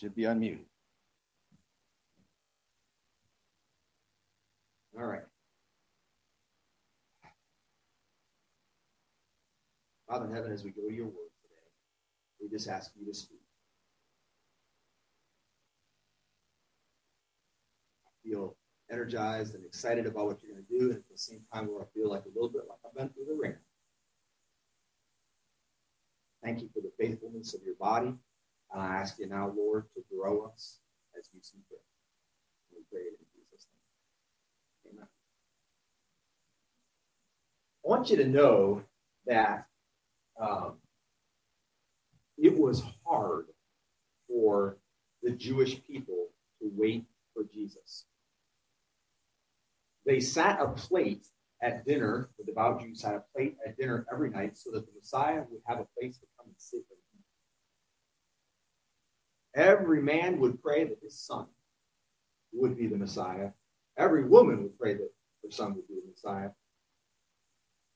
Should be unmuted. All right. Father in heaven, as we go to your word today, we just ask you to speak. I feel energized and excited about what you're going to do, and at the same time, where I feel like a little bit like I've been through the wringer. Thank you for the faithfulness of your body. And I ask you now, Lord, to grow us as you see fit. We pray it in Jesus' name. Amen. I want you to know that um, it was hard for the Jewish people to wait for Jesus. They sat a plate at dinner, the devout Jews sat a plate at dinner every night so that the Messiah would have a place to come and sit and. Every man would pray that his son would be the Messiah. Every woman would pray that her son would be the Messiah.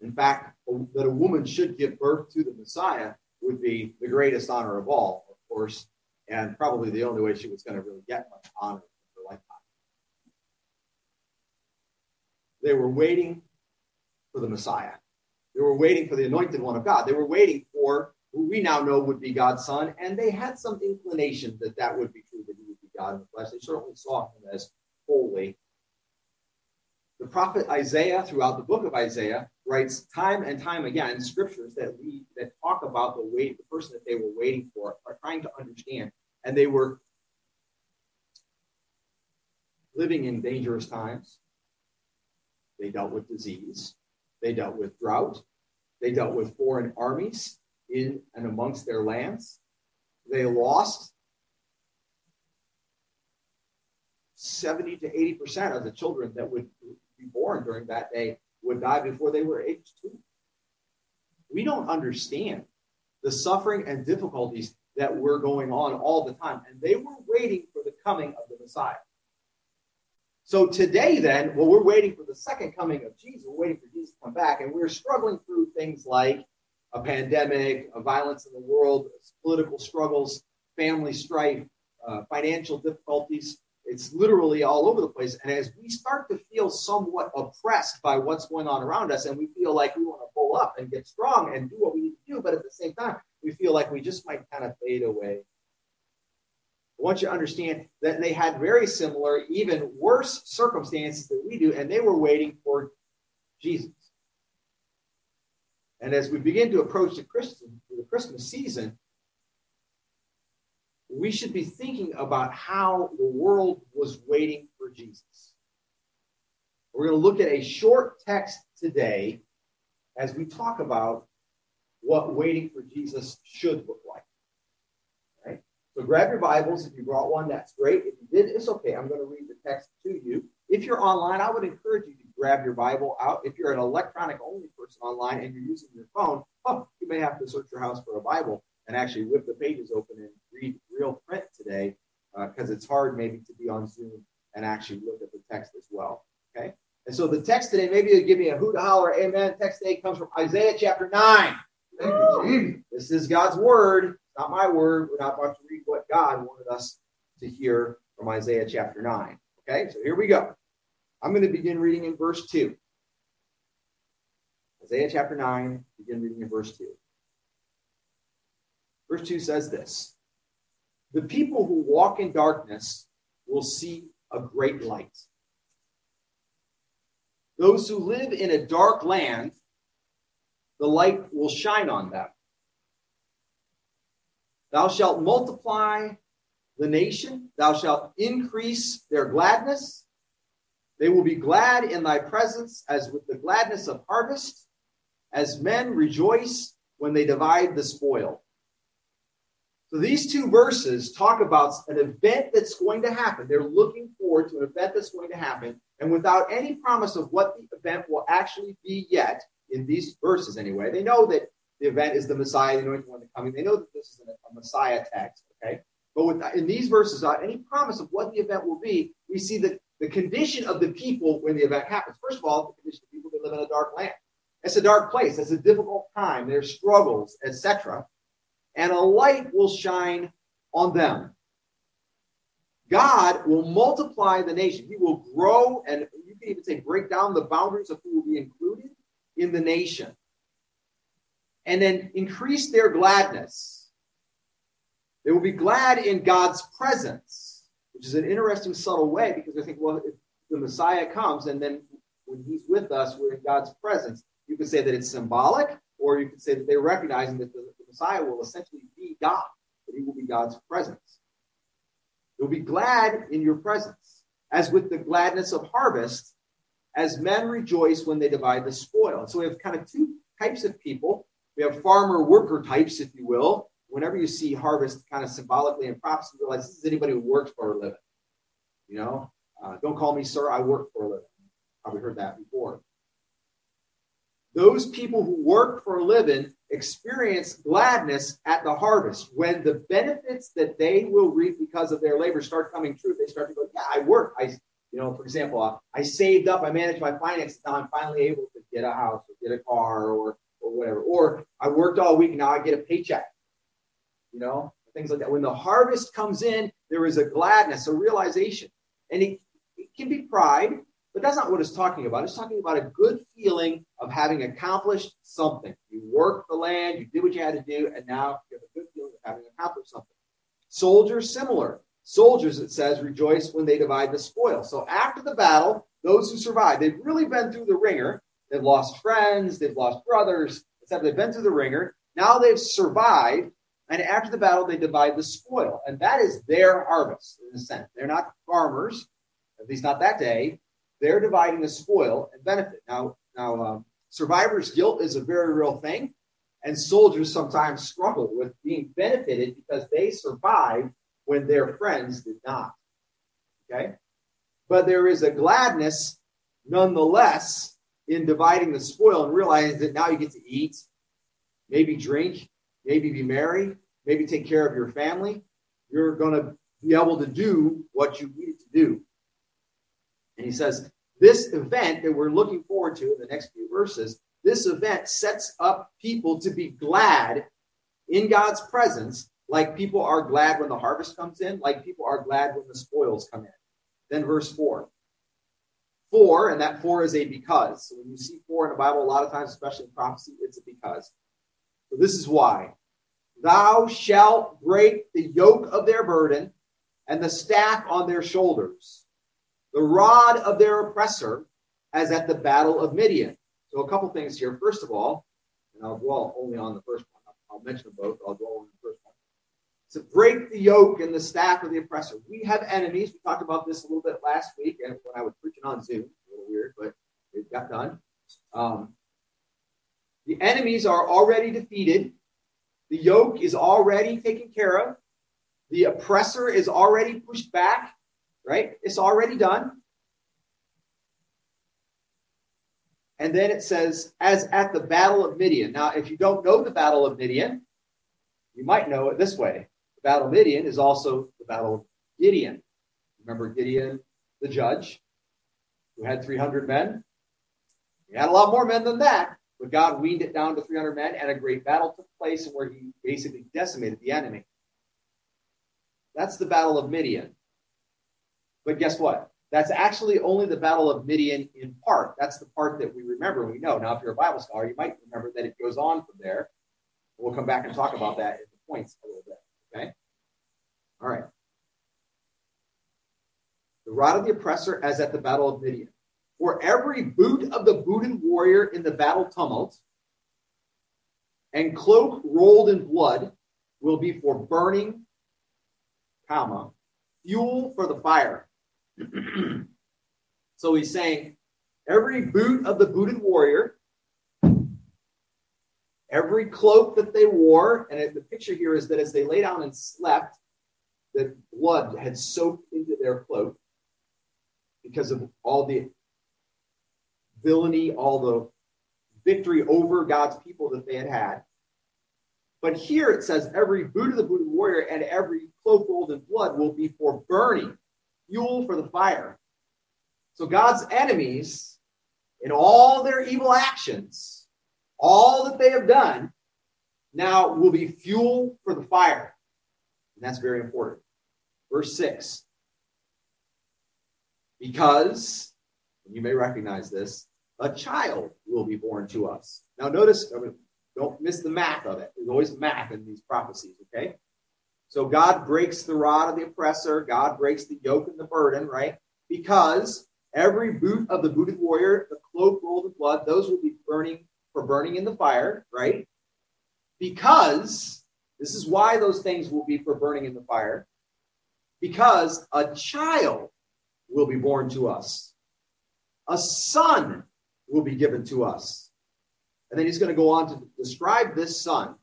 In fact, that a woman should give birth to the Messiah would be the greatest honor of all, of course, and probably the only way she was going to really get much honor in her lifetime. They were waiting for the Messiah. They were waiting for the anointed one of God. They were waiting for who we now know would be God's son, and they had some inclination that that would be true, that he would be God in the flesh. They certainly saw him as holy. The prophet Isaiah, throughout the book of Isaiah, writes time and time again scriptures that we that talk about the wait, the person that they were waiting for, are trying to understand, and they were living in dangerous times. They dealt with disease. They dealt with drought. They dealt with foreign armies in and amongst their lands. They lost 70 to 80% of the children that would be born during that day would die before they were age two. We don't understand the suffering and difficulties that were going on all the time. And they were waiting for the coming of the Messiah. So today, then, well, we're waiting for the second coming of Jesus. We're waiting for Jesus to come back, and we're struggling through things like a pandemic, a violence in the world, political struggles, family strife, uh, financial difficulties. It's literally all over the place. And as we start to feel somewhat oppressed by what's going on around us, and we feel like we want to pull up and get strong and do what we need to do, but at the same time, we feel like we just might kind of fade away I want you to understand that they had very similar, even worse circumstances than we do, and they were waiting for Jesus. And as we begin to approach the Christmas, the Christmas season, we should be thinking about how the world was waiting for Jesus. We're going to look at a short text today as we talk about what waiting for Jesus should look like. Right? So grab your Bibles. If you brought one, that's great. If you did, it's okay. I'm going to read the text to you. If you're online, I would encourage you to grab your Bible out. If you're an electronic only person online and you're using your phone, oh, you may have to search your house for a Bible and actually whip the pages open and read real print today because uh, it's hard maybe to be on Zoom and actually look at the text as well. Okay? And so the text today, maybe you'll give me a hoot holler, amen. Text today comes from Isaiah chapter 9. This is God's word not my word. We're not about to read what God wanted us to hear from Isaiah chapter 9. Okay, so here we go. I'm going to begin reading in verse 2. Isaiah chapter 9, begin reading in verse 2. Verse 2 says this The people who walk in darkness will see a great light. Those who live in a dark land, the light will shine on them. Thou shalt multiply the nation, thou shalt increase their gladness. They will be glad in thy presence as with the gladness of harvest, as men rejoice when they divide the spoil. So these two verses talk about an event that's going to happen. They're looking forward to an event that's going to happen. And without any promise of what the event will actually be yet, in these verses anyway, they know that the event is the Messiah, the anointed one coming. They know that this is a, Messiah text, okay? But with, in these verses, without any promise of what the event will be, we see the, the condition of the people when the event happens. First of all, the condition of people that live in a dark land. It's a dark place. It's a difficult time. There's struggles, etc. And a light will shine on them. God will multiply the nation. He will grow, and you can even say break down the boundaries of who will be included in the nation. And then increase their gladness. They will be glad in God's presence, which is an interesting, subtle way because they think, well, if the Messiah comes and then when he's with us, we're in God's presence. You could say that it's symbolic, or you could say that they're recognizing that the, the Messiah will essentially be God, that he will be God's presence. You'll be glad in your presence, as with the gladness of harvest, as men rejoice when they divide the spoil. So we have kind of two types of people. We have farmer worker types, if you will. Whenever you see harvest kind of symbolically in prophecy, realize this is anybody who works for a living. You know, uh, don't call me sir, I work for a living. Probably heard that before. Those people who work for a living experience gladness at the harvest. When the benefits that they will reap because of their labor start coming true, they start to go, Yeah, I work. I, you know, for example, uh, I saved up, I managed my finances. Now I'm finally able to get a house or get a car or, or whatever. Or I worked all week, now I get a paycheck. You know, things like that. When the harvest comes in, there is a gladness, a realization. And it, it can be pride, but that's not what it's talking about. It's talking about a good feeling of having accomplished something. You worked the land, you did what you had to do, and now you have a good feeling of having accomplished something. Soldiers, similar. Soldiers, it says, rejoice when they divide the spoil. So after the battle, those who survived, they've really been through the wringer. They've lost friends, they've lost brothers, etc. They've been through the wringer. Now they've survived, and after the battle, they divide the spoil. And that is their harvest, in a sense. They're not farmers, at least not that day they're dividing the spoil and benefit. Now, now um, survivor's guilt is a very real thing, and soldiers sometimes struggle with being benefited because they survived when their friends did not. Okay? But there is a gladness nonetheless in dividing the spoil and realizing that now you get to eat, maybe drink, maybe be married, maybe take care of your family. You're going to be able to do what you needed to do. And he says, this event that we're looking forward to in the next few verses, this event sets up people to be glad in God's presence, like people are glad when the harvest comes in, like people are glad when the spoils come in. Then verse 4. For, and that for is a because. So when you see for in the Bible, a lot of times, especially in prophecy, it's a because. This is why. Thou shalt break the yoke of their burden and the staff on their shoulders the rod of their oppressor, as at the battle of Midian. So, a couple things here. First of all, and I'll dwell only on the first one. I'll mention them both. I'll dwell on the first one. To break the yoke and the staff of the oppressor. We have enemies. We talked about this a little bit last week, and when I was preaching on Zoom, a little weird, but it got done. Um, the enemies are already defeated. The yoke is already taken care of. The oppressor is already pushed back right? It's already done. And then it says, as at the Battle of Midian. Now, if you don't know the Battle of Midian, you might know it this way. The Battle of Midian is also the Battle of Gideon. Remember Gideon, the judge, who had 300 men? He had a lot more men than that, but God weaned it down to 300 men, and a great battle took place where he basically decimated the enemy. That's the Battle of Midian. But guess what? That's actually only the Battle of Midian in part. That's the part that we remember we know. Now, if you're a Bible scholar, you might remember that it goes on from there. We'll come back and talk about that in the points a little bit. Okay? All right. The rod of the oppressor as at the Battle of Midian. For every boot of the booted warrior in the battle tumult and cloak rolled in blood will be for burning, comma, fuel for the fire. So he's saying every boot of the booted warrior, every cloak that they wore, and the picture here is that as they lay down and slept, that blood had soaked into their cloak because of all the villainy, all the victory over God's people that they had had. But here it says every boot of the booted warrior and every cloak rolled in blood will be for burning fuel for the fire. So God's enemies, in all their evil actions, all that they have done, now will be fuel for the fire. And that's very important. Verse 6 Because, you may recognize this, a child will be born to us. Now, notice, I mean, don't miss the math of it. There's always math in these prophecies, okay? So God breaks the rod of the oppressor, God breaks the yoke and the burden, right? Because every boot of the booted warrior, the cloak rolled in blood, those will be burning for burning in the fire, right? Because this is why those things will be for burning in the fire. Because a child will be born to us. A son will be given to us. And then he's going to go on to describe this son.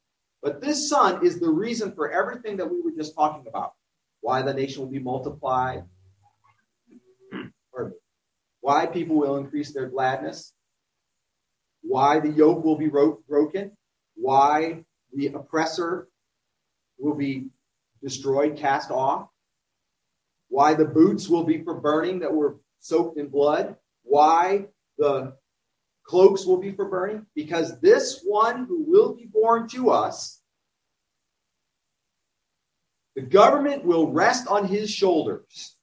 But this son is the reason for everything that we were just talking about. Why the nation will be multiplied, why people will increase their gladness, why the yoke will be broken, why the oppressor will be destroyed, cast off, why the boots will be for burning that were soaked in blood, why the cloaks will be for burning, because this one who will be born to us, the government will rest on his shoulders.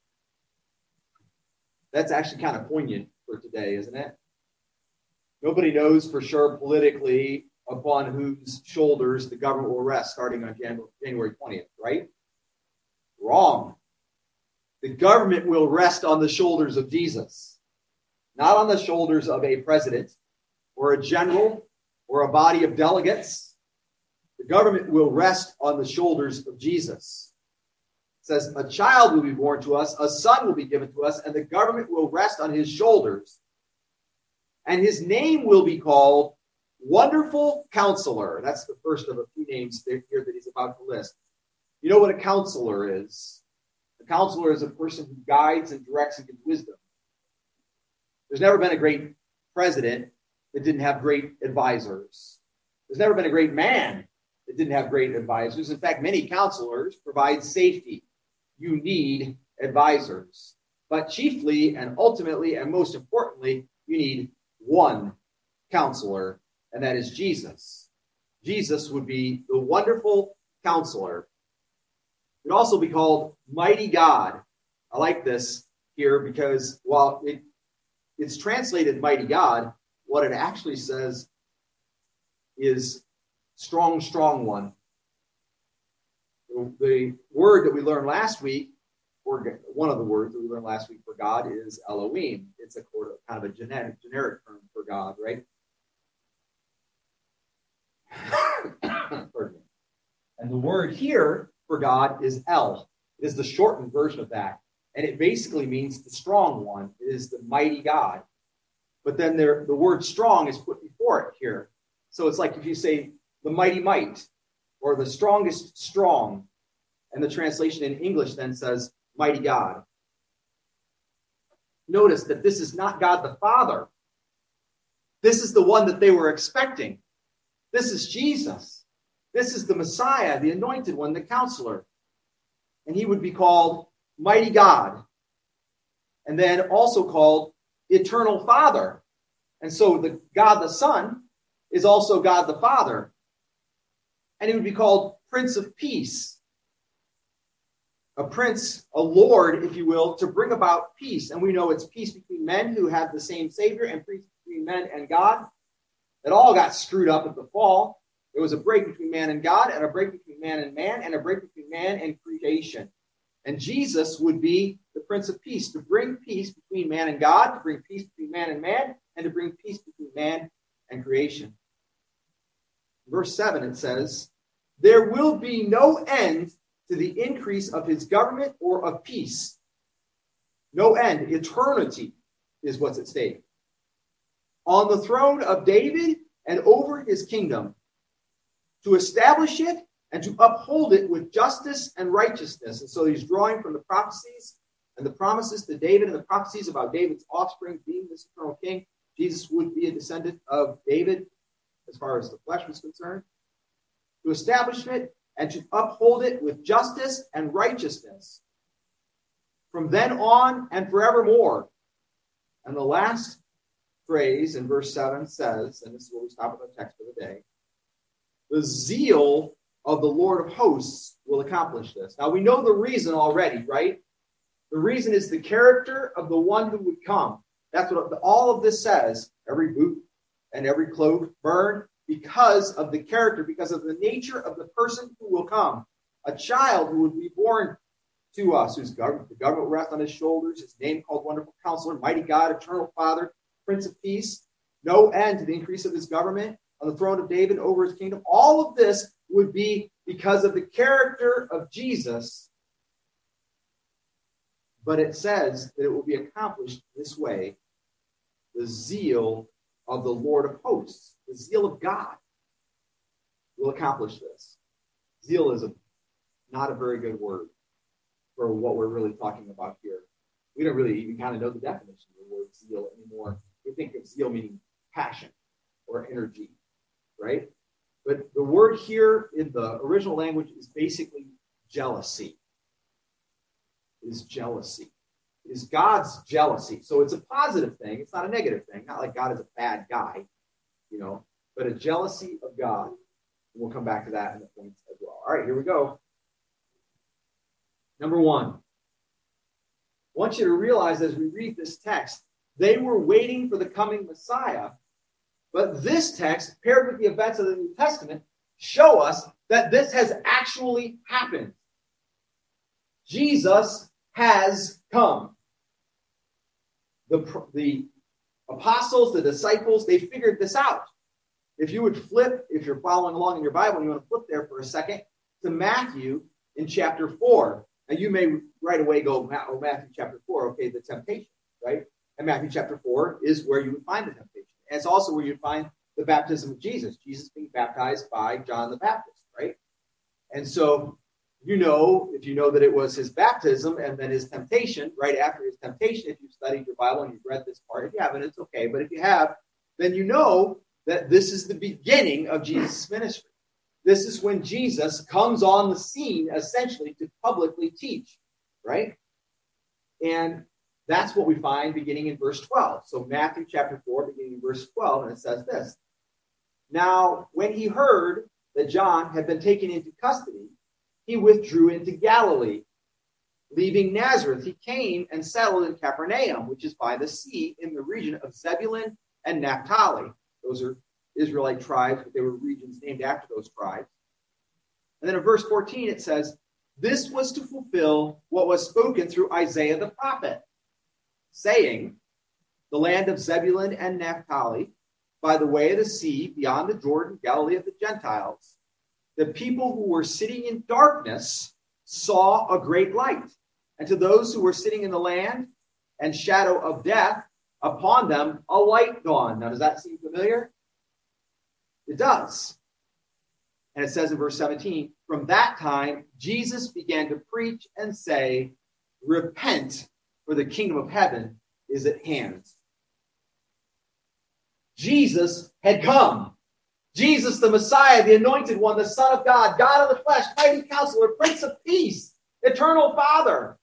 That's actually kind of poignant for today, isn't it? Nobody knows for sure politically upon whose shoulders the government will rest starting on January 20th, right? Wrong. The government will rest on the shoulders of Jesus, not on the shoulders of a president or a general or a body of delegates. The government will rest on the shoulders of Jesus. It says, A child will be born to us, a son will be given to us, and the government will rest on his shoulders. And his name will be called Wonderful Counselor. That's the first of a few names here that he's about to list. You know what a counselor is? A counselor is a person who guides and directs and gives wisdom. There's never been a great president that didn't have great advisors. There's never been a great man that didn't have great advisors. In fact, many counselors provide safety. You need advisors. But chiefly and ultimately and most importantly, you need one counselor and that is Jesus. Jesus would be the wonderful counselor. It would also be called mighty God. I like this here because while it, it's translated mighty God, what it actually says is strong, strong one. The word that we learned last week, or one of the words that we learned last week for God is Elohim. It's a kind of a generic, generic term for God, right? and the word here for God is El. It is the shortened version of that. And it basically means the strong one. It is the mighty God. But then there, the word strong is put before it here. So it's like if you say the mighty might or the strongest strong. And the translation in English then says mighty God. Notice that this is not God the Father. This is the one that they were expecting. This is Jesus. This is the Messiah, the anointed one, the counselor. And he would be called Mighty God. And then also called Eternal Father. And so the God the Son is also God the Father. And he would be called Prince of Peace. A prince, a lord, if you will, to bring about peace. And we know it's peace between men who have the same Savior and peace between men and God. It all got screwed up at the fall. There was a break between man and God, and a break between man and man, and a break between man and creation. And Jesus would be the Prince of Peace to bring peace between man and God, to bring peace between man and man, and to bring peace between man and creation. Verse 7 it says, There will be no end to the increase of his government or of peace. No end. Eternity is what's at stake on the throne of David and over his kingdom, to establish it and to uphold it with justice and righteousness. And so he's drawing from the prophecies and the promises to David and the prophecies about David's offspring being this eternal king. Jesus would be a descendant of David as far as the flesh was concerned. To establish it and to uphold it with justice and righteousness from then on and forevermore. And the last phrase in verse 7 says, and this is where we stop with the text for the day the zeal of the Lord of hosts will accomplish this. Now we know the reason already, right? The reason is the character of the one who would come. That's what all of this says. Every boot and every cloak burned because of the character, because of the nature of the person who will come. A child who would be born to us, whose government, the government will rest on his shoulders, his name called Wonderful Counselor, Mighty God, Eternal Father, Prince of Peace, no end to the increase of his government on the throne of David over his kingdom. All of this would be because of the character of Jesus. But it says that it will be accomplished this way the zeal of the Lord of hosts, the zeal of God will accomplish this. Zeal is a, not a very good word for what we're really talking about here. We don't really even kind of know the definition of the word zeal anymore. We think of zeal meaning passion or energy, right? But the word here in the original language is basically jealousy. Is jealousy. Is God's jealousy. So it's a positive thing. It's not a negative thing. Not like God is a bad guy, you know, but a jealousy of God. And We'll come back to that in the points as well. All right, here we go. Number one, I want you to realize as we read this text, they were waiting for the coming Messiah. But this text, paired with the events of the New Testament, show us that this has actually happened. Jesus has come. The, the apostles, the disciples, they figured this out. If you would flip, if you're following along in your Bible, and you want to flip there for a second to Matthew in chapter 4. Now, you may right away go, oh, Matthew chapter 4, okay, the temptation, right? And Matthew chapter 4 is where you would find the temptation. It's also where you'd find the baptism of Jesus, Jesus being baptized by John the Baptist, right? And so, you know, if you know that it was his baptism and then his temptation, right after his temptation, if you've studied your Bible and you've read this part, if you haven't, it's okay. But if you have, then you know that this is the beginning of Jesus' ministry. This is when Jesus comes on the scene essentially to publicly teach, right? And that's what we find beginning in verse 12. So, Matthew chapter 4, beginning in verse 12, and it says this Now, when he heard that John had been taken into custody, he withdrew into Galilee. Leaving Nazareth, he came and settled in Capernaum, which is by the sea in the region of Zebulun and Naphtali. Those are Israelite tribes, but they were regions named after those tribes. And then in verse 14, it says, This was to fulfill what was spoken through Isaiah the prophet saying, The land of Zebulun and Naphtali, by the way of the sea, beyond the Jordan, Galilee of the Gentiles, the people who were sitting in darkness saw a great light. And to those who were sitting in the land and shadow of death, upon them a light dawned. Now, does that seem familiar? It does. And it says in verse 17, from that time, Jesus began to preach and say, Repent, for the kingdom of heaven is at hand. Jesus had come. Jesus, the Messiah, the anointed one, the Son of God, God of the flesh, mighty counselor, Prince of Peace, eternal Father.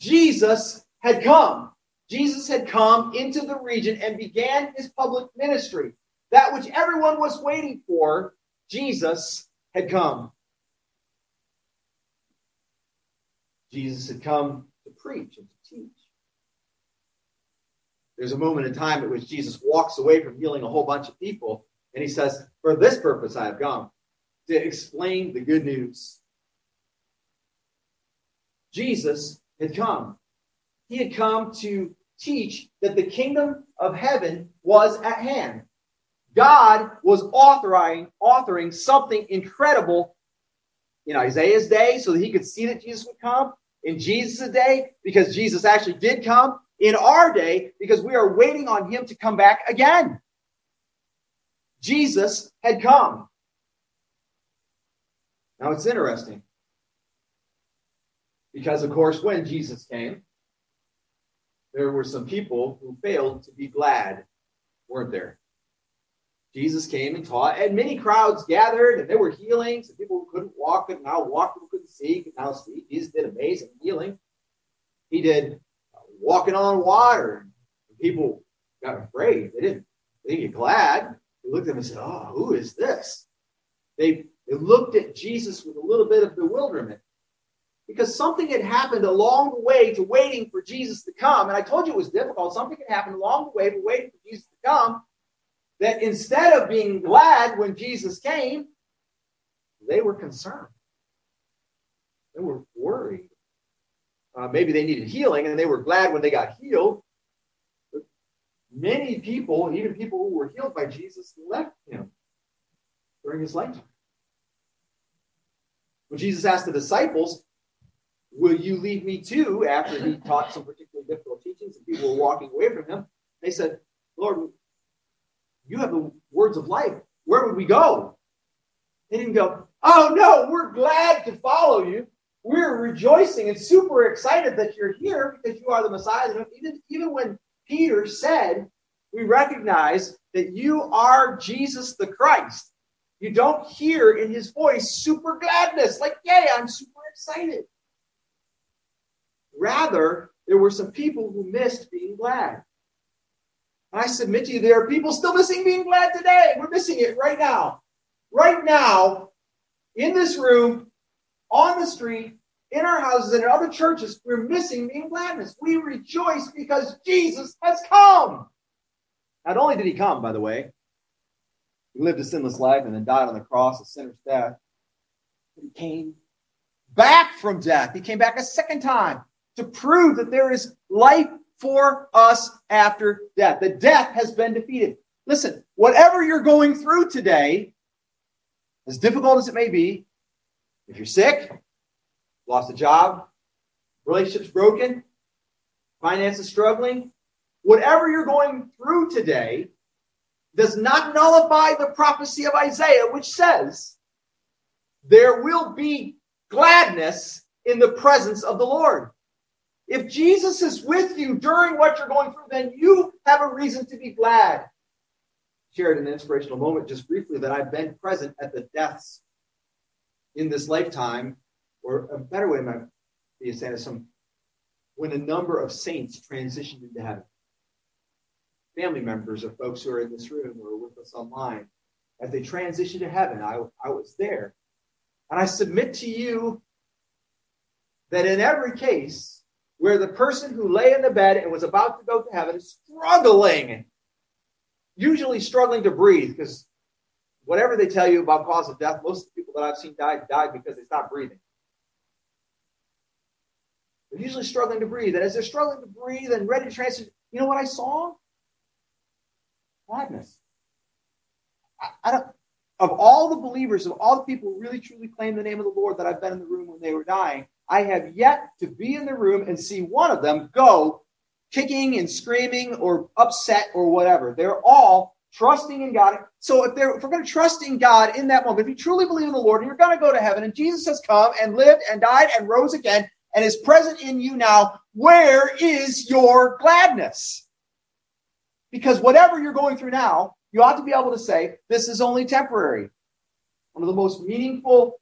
Jesus had come. Jesus had come into the region and began his public ministry. That which everyone was waiting for, Jesus had come. Jesus had come to preach and teach. There's a moment in time at which Jesus walks away from healing a whole bunch of people, and he says, For this purpose I have come, to explain the good news. Jesus had come. He had come to teach that the kingdom of heaven was at hand. God was authoring, authoring something incredible in Isaiah's day so that he could see that Jesus would come, in Jesus' day, because Jesus actually did come, in our day, because we are waiting on him to come back again. Jesus had come. Now it's interesting. Because, of course, when Jesus came, there were some people who failed to be glad, weren't there? Jesus came and taught, and many crowds gathered, and there were healings, and people who couldn't walk could now walk, who couldn't see could now see. Jesus did amazing healing. He did uh, walking on water. And people got afraid. They didn't, they didn't get glad. They looked at him and said, Oh, who is this? They, they looked at Jesus with a little bit of bewilderment. because something had happened along the way to waiting for Jesus to come. And I told you it was difficult. Something had happened along the way to waiting for Jesus to come that instead of being glad when Jesus came, they were concerned. They were worried. Uh, maybe they needed healing and they were glad when they got healed. But many people, even people who were healed by Jesus, left him during his lifetime. When Jesus asked the disciples, Will you leave me too? after he taught some particularly difficult teachings and people were walking away from him, they said, Lord, you have the words of life. Where would we go? They didn't go, Oh no, we're glad to follow you. We're rejoicing and super excited that you're here because you are the Messiah. Even, even when Peter said, We recognize that you are Jesus the Christ. You don't hear in his voice super gladness, like, Yay, I'm super excited. Rather, there were some people who missed being glad. I submit to you, there are people still missing being glad today. We're missing it right now. Right now, in this room, on the street, in our houses, and in other churches, we're missing being gladness. We rejoice because Jesus has come. Not only did he come, by the way, he lived a sinless life and then died on the cross, a sinner's death. But he came back from death. He came back a second time to prove that there is life for us after death. The death has been defeated. Listen, whatever you're going through today, as difficult as it may be, if you're sick, lost a job, relationships broken, finances struggling, whatever you're going through today does not nullify the prophecy of Isaiah, which says, There will be gladness in the presence of the Lord. If Jesus is with you during what you're going through, then you have a reason to be glad. Shared an inspirational moment just briefly that I've been present at the deaths in this lifetime, or a better way might be to say some when a number of saints transitioned into heaven. Family members of folks who are in this room or with us online, as they transitioned to heaven, I, I was there. And I submit to you that in every case, where the person who lay in the bed and was about to go to heaven is struggling, usually struggling to breathe, because whatever they tell you about cause of death, most of the people that I've seen died died because they stopped breathing. They're usually struggling to breathe. And as they're struggling to breathe and ready to transition, you know what I saw? Gladness. I, I don't, of all the believers, of all the people who really truly claim the name of the Lord that I've been in the room when they were dying, I have yet to be in the room and see one of them go kicking and screaming or upset or whatever. They're all trusting in God. So if, they're, if we're going to trust in God in that moment, if you truly believe in the Lord and you're going to go to heaven and Jesus has come and lived and died and rose again and is present in you now, where is your gladness? Because whatever you're going through now, you ought to be able to say, this is only temporary. One of the most meaningful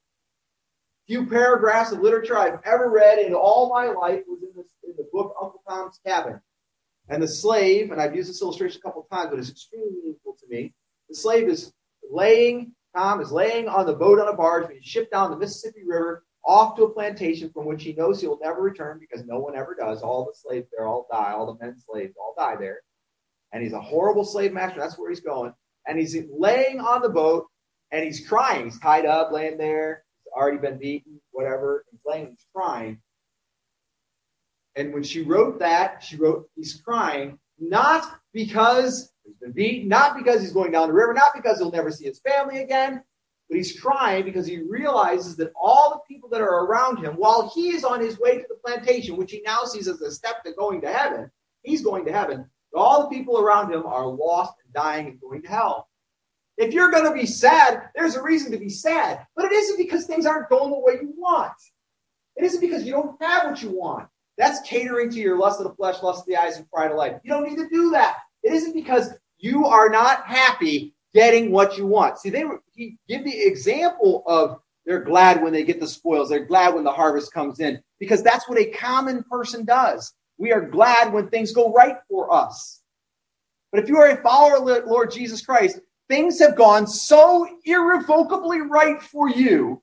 few paragraphs of literature I've ever read in all my life was in, this, in the book Uncle Tom's Cabin. And the slave, and I've used this illustration a couple times, but it's extremely meaningful to me. The slave is laying, Tom is laying on the boat on a barge being shipped down the Mississippi River off to a plantation from which he knows he'll never return because no one ever does. All the slaves there all die, all the men slaves all die there. And he's a horrible slave master. That's where he's going. And he's laying on the boat and he's crying. He's tied up, laying there already been beaten, whatever, and playing, he's crying. And when she wrote that, she wrote, he's crying, not because he's been beaten, not because he's going down the river, not because he'll never see his family again, but he's crying because he realizes that all the people that are around him, while he is on his way to the plantation, which he now sees as a step to going to heaven, he's going to heaven, all the people around him are lost and dying and going to hell. If you're going to be sad, there's a reason to be sad. But it isn't because things aren't going the way you want. It isn't because you don't have what you want. That's catering to your lust of the flesh, lust of the eyes, and pride of life. You don't need to do that. It isn't because you are not happy getting what you want. See, they he give the example of they're glad when they get the spoils. They're glad when the harvest comes in because that's what a common person does. We are glad when things go right for us. But if you are a follower of Lord Jesus Christ, things have gone so irrevocably right for you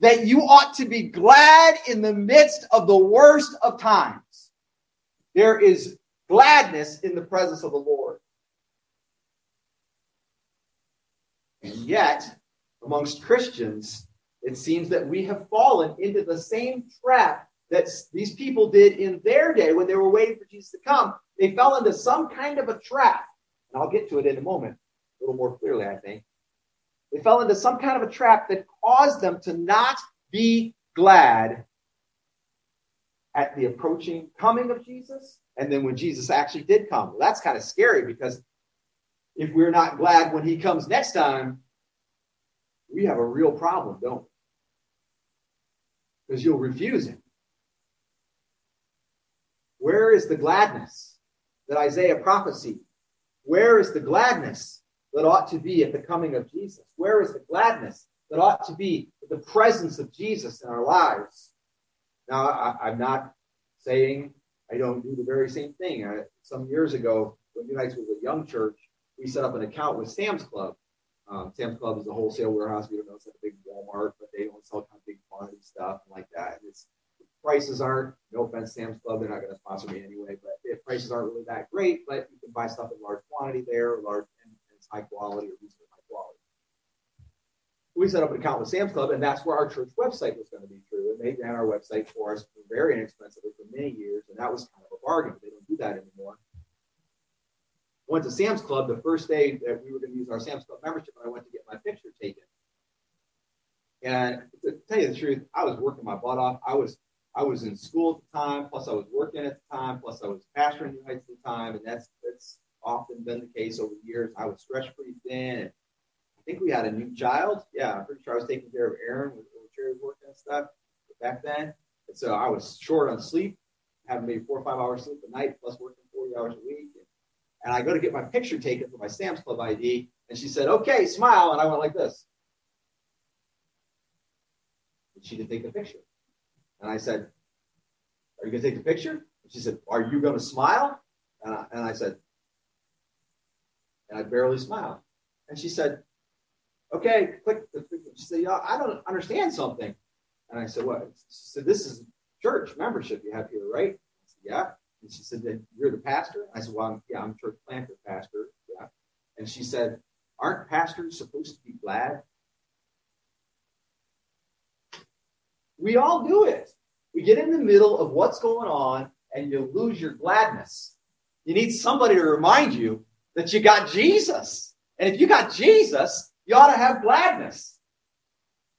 that you ought to be glad in the midst of the worst of times. There is gladness in the presence of the Lord. And yet, amongst Christians, it seems that we have fallen into the same trap that these people did in their day when they were waiting for Jesus to come. They fell into some kind of a trap. And I'll get to it in a moment, a little more clearly, I think. They fell into some kind of a trap that caused them to not be glad at the approaching coming of Jesus. And then when Jesus actually did come. Well, that's kind of scary because if we're not glad when he comes next time, we have a real problem, don't we? Because you'll refuse him. Where is the gladness that Isaiah prophesied? Where is the gladness that ought to be at the coming of Jesus? Where is the gladness that ought to be the presence of Jesus in our lives? Now, I, am not saying I don't do the very same thing. I, some years ago, when New Heights was a young church, we set up an account with Sam's Club. Um, Sam's Club is a wholesale warehouse. We don't know it's like a big Walmart, but they don't sell kind of big quantity stuff like that. It's prices aren't, no offense, Sam's Club, they're not going to sponsor me anyway, but if prices aren't really that great, but you can buy stuff in large quantity there, large high quality or reasonably high quality. We set up an account with Sam's Club, and that's where our church website was going to be through. And they ran our website for us very inexpensively for many years, and that was kind of a bargain. They don't do that anymore went to Sam's Club the first day that we were going to use our Sam's Club membership, and I went to get my picture taken. And to tell you the truth, I was working my butt off. I was I was in school at the time, plus I was working at the time, plus I was pastoring New Heights at the time, and that's that's often been the case over the years. I was stretched pretty thin. I think we had a new child. Yeah, I'm pretty sure I was taking care of Aaron with wheelchair working and stuff back then. And so I was short on sleep, having maybe four or five hours sleep a night, plus working 40 hours a week. And I go to get my picture taken for my Sam's Club ID, and she said, "Okay, smile," and I went like this. And she didn't take the picture. And I said, Are you going to take the picture? And she said, Are you going to smile? And I, and I said, and I barely smiled. And she said, Okay, click She said, yeah, I don't understand something. And I said, What? She said, This is church membership you have here, right? Said, Yeah. And she said, you're the pastor? I said, Well, I'm, yeah, I'm church planter pastor. Yeah. And she said, Aren't pastors supposed to be glad We all do it. We get in the middle of what's going on and you lose your gladness. You need somebody to remind you that you got Jesus. And if you got Jesus, you ought to have gladness.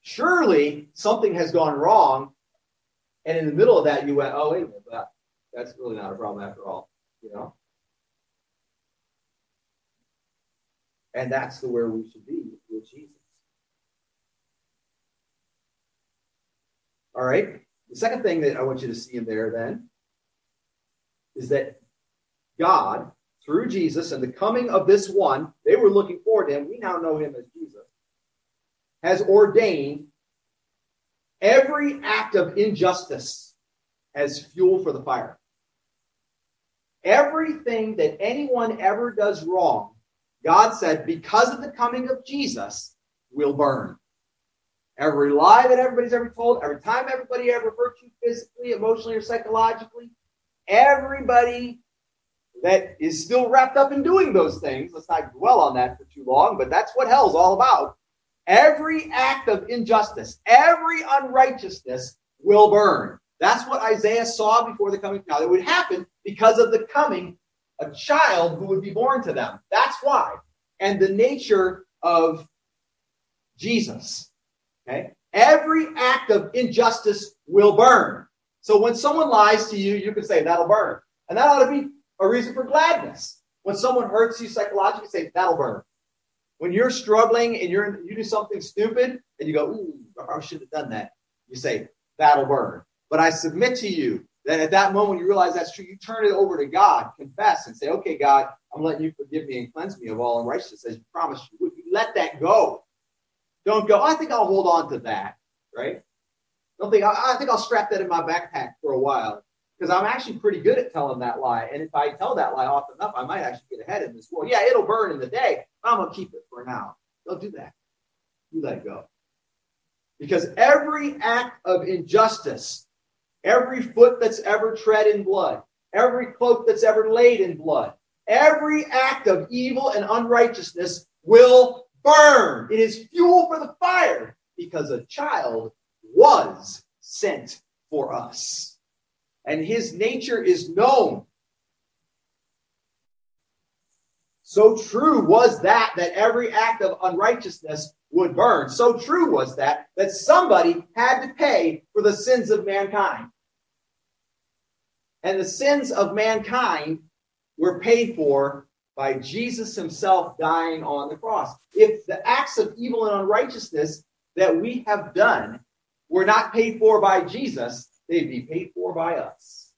Surely something has gone wrong. And in the middle of that, you went, oh, wait a minute, that, that's really not a problem after all, you know? And that's the where we should be with Jesus. All right. The second thing that I want you to see in there then is that God, through Jesus and the coming of this one, they were looking forward to him. We now know him as Jesus, has ordained every act of injustice as fuel for the fire. Everything that anyone ever does wrong, God said, because of the coming of Jesus, will burn. Every lie that everybody's ever told, every time everybody ever hurt you physically, emotionally, or psychologically, everybody that is still wrapped up in doing those things, let's not dwell on that for too long, but that's what hell's all about. Every act of injustice, every unrighteousness will burn. That's what Isaiah saw before the coming. Now, it would happen because of the coming, a child who would be born to them. That's why. And the nature of Jesus. Okay? Every act of injustice will burn. So when someone lies to you, you can say, that'll burn. And that ought to be a reason for gladness. When someone hurts you psychologically, say, that'll burn. When you're struggling and you're you do something stupid and you go, ooh, I should have done that. You say, that'll burn. But I submit to you that at that moment you realize that's true, you turn it over to God, confess, and say, okay, God, I'm letting you forgive me and cleanse me of all unrighteousness as you promised you would. You let that go. Don't go, I think I'll hold on to that, right? Don't think, I, I think I'll strap that in my backpack for a while because I'm actually pretty good at telling that lie. And if I tell that lie often enough, I might actually get ahead in this world. Yeah, it'll burn in the day. I'm going to keep it for now. Don't do that. You let go. Because every act of injustice, every foot that's ever tread in blood, every cloak that's ever laid in blood, every act of evil and unrighteousness will burn. It is fuel for the fire because a child was sent for us. And his nature is known. So true was that that every act of unrighteousness would burn. So true was that that somebody had to pay for the sins of mankind. And the sins of mankind were paid for by Jesus himself dying on the cross. If the acts of evil and unrighteousness that we have done were not paid for by Jesus, they'd be paid for by us.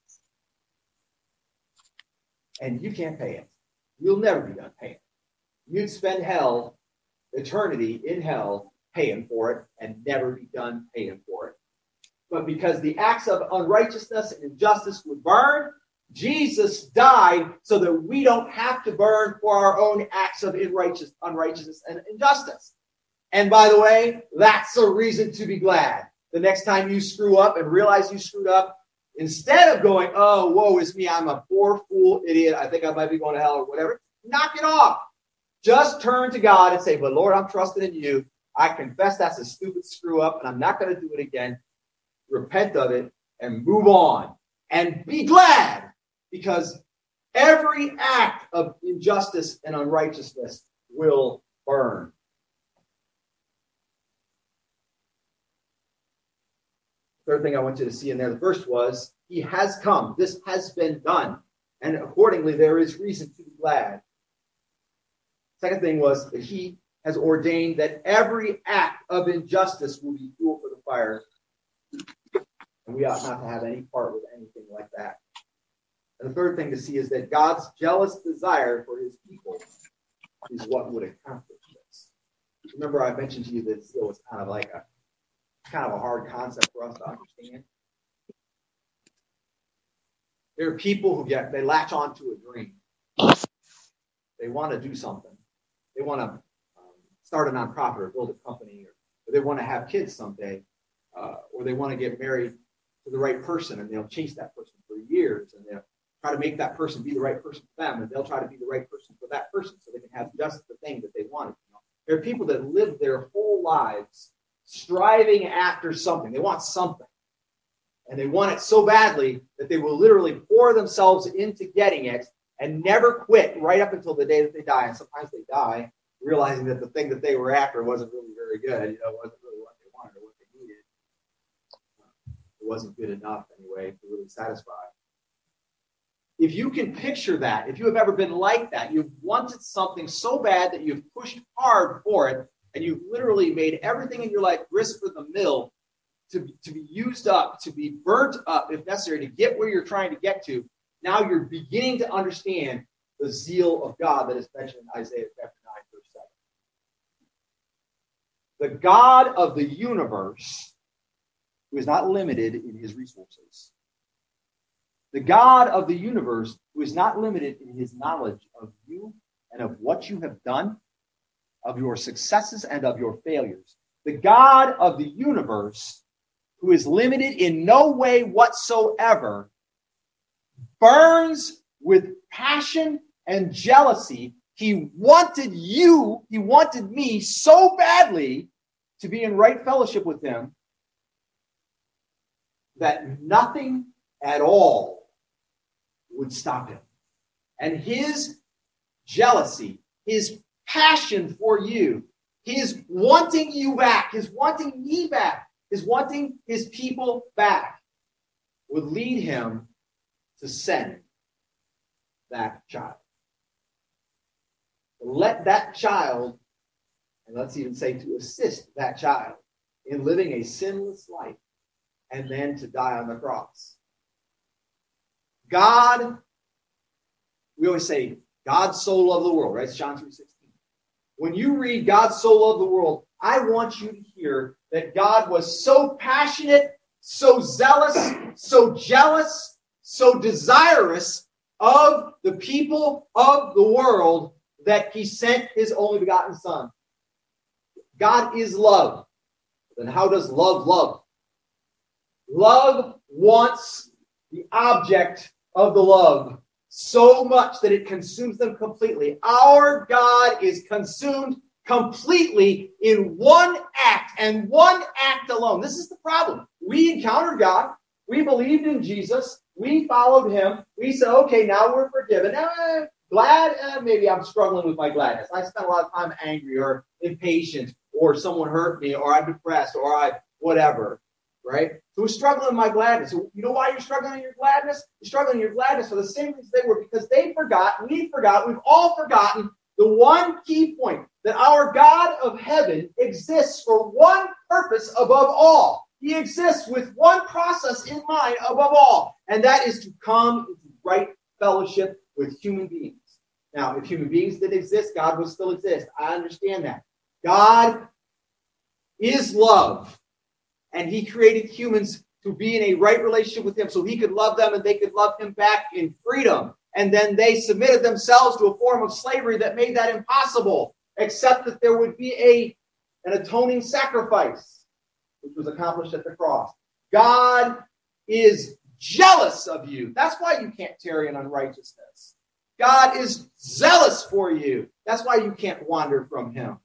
And you can't pay it. You'll never be done paying. You'd spend hell, eternity in hell, paying for it and never be done paying for it. But because the acts of unrighteousness and injustice would burn, Jesus died so that we don't have to burn for our own acts of unrighteousness and injustice. And by the way, that's a reason to be glad. The next time you screw up and realize you screwed up, instead of going, oh, whoa, it's me, I'm a poor fool idiot, I think I might be going to hell or whatever, knock it off. Just turn to God and say, but Lord, I'm trusting in you. I confess that's a stupid screw up and I'm not going to do it again. Repent of it and move on and be glad because every act of injustice and unrighteousness will burn. Third thing I want you to see in there, the first was, He has come. This has been done. And accordingly, there is reason to be glad. Second thing was that He has ordained that every act of injustice will be fuel for the fire. And we ought not to have any part with anything like that. And the third thing to see is that God's jealous desire for his people is what would accomplish this. Remember, I mentioned to you that zeal was kind of like a kind of a hard concept for us to understand. There are people who get they latch onto a dream. They want to do something. They want to um, start a nonprofit or build a company, or, or they want to have kids someday, uh, or they want to get married to the right person, and they'll chase that person for years, and they'll try to make that person be the right person for them, and they'll try to be the right person for that person, so they can have just the thing that they wanted. You know? There are people that live their whole lives striving after something. They want something. And they want it so badly that they will literally pour themselves into getting it and never quit right up until the day that they die. And sometimes they die realizing that the thing that they were after wasn't really very good. You know, wasn't really what they wanted or what they needed. It wasn't good enough anyway to really satisfy. If you can picture that, if you have ever been like that, you've wanted something so bad that you've pushed hard for it, and you've literally made everything in your life grist for the mill to, to be used up, to be burnt up if necessary, to get where you're trying to get to, now you're beginning to understand the zeal of God that is mentioned in Isaiah chapter 9, verse 7. The God of the universe, who is not limited in his resources, the God of the universe, who is not limited in his knowledge of you and of what you have done, of your successes and of your failures. The God of the universe, who is limited in no way whatsoever, burns with passion and jealousy. He wanted you, he wanted me so badly to be in right fellowship with him that nothing at all would stop him. And his jealousy, his passion for you, his wanting you back, his wanting me back, his wanting his people back would lead him to send that child. Let that child, and let's even say to assist that child in living a sinless life and then to die on the cross. God, we always say, God so loved the world, right? It's John 3 when you read God so loved the world, I want you to hear that God was so passionate, so zealous, so jealous, so desirous of the people of the world that he sent his only begotten son. God is love. then how does love love? Love wants the object of the love so much that it consumes them completely. Our God is consumed completely in one act and one act alone. This is the problem. We encountered God. We believed in Jesus. We followed him. We said, okay, now we're forgiven. Uh, glad? Uh, maybe I'm struggling with my gladness. I spent a lot of time angry or impatient or someone hurt me or I'm depressed or I whatever right? So we're struggling in my gladness. You know why you're struggling in your gladness? You're struggling in your gladness for the same reason they were, because they forgot, we forgot, we've all forgotten the one key point that our God of heaven exists for one purpose above all. He exists with one process in mind above all, and that is to come into right fellowship with human beings. Now, if human beings did exist, God would still exist. I understand that. God is love. And he created humans to be in a right relationship with him so he could love them and they could love him back in freedom. And then they submitted themselves to a form of slavery that made that impossible, except that there would be a, an atoning sacrifice, which was accomplished at the cross. God is jealous of you. That's why you can't tarry in unrighteousness. God is zealous for you. That's why you can't wander from him.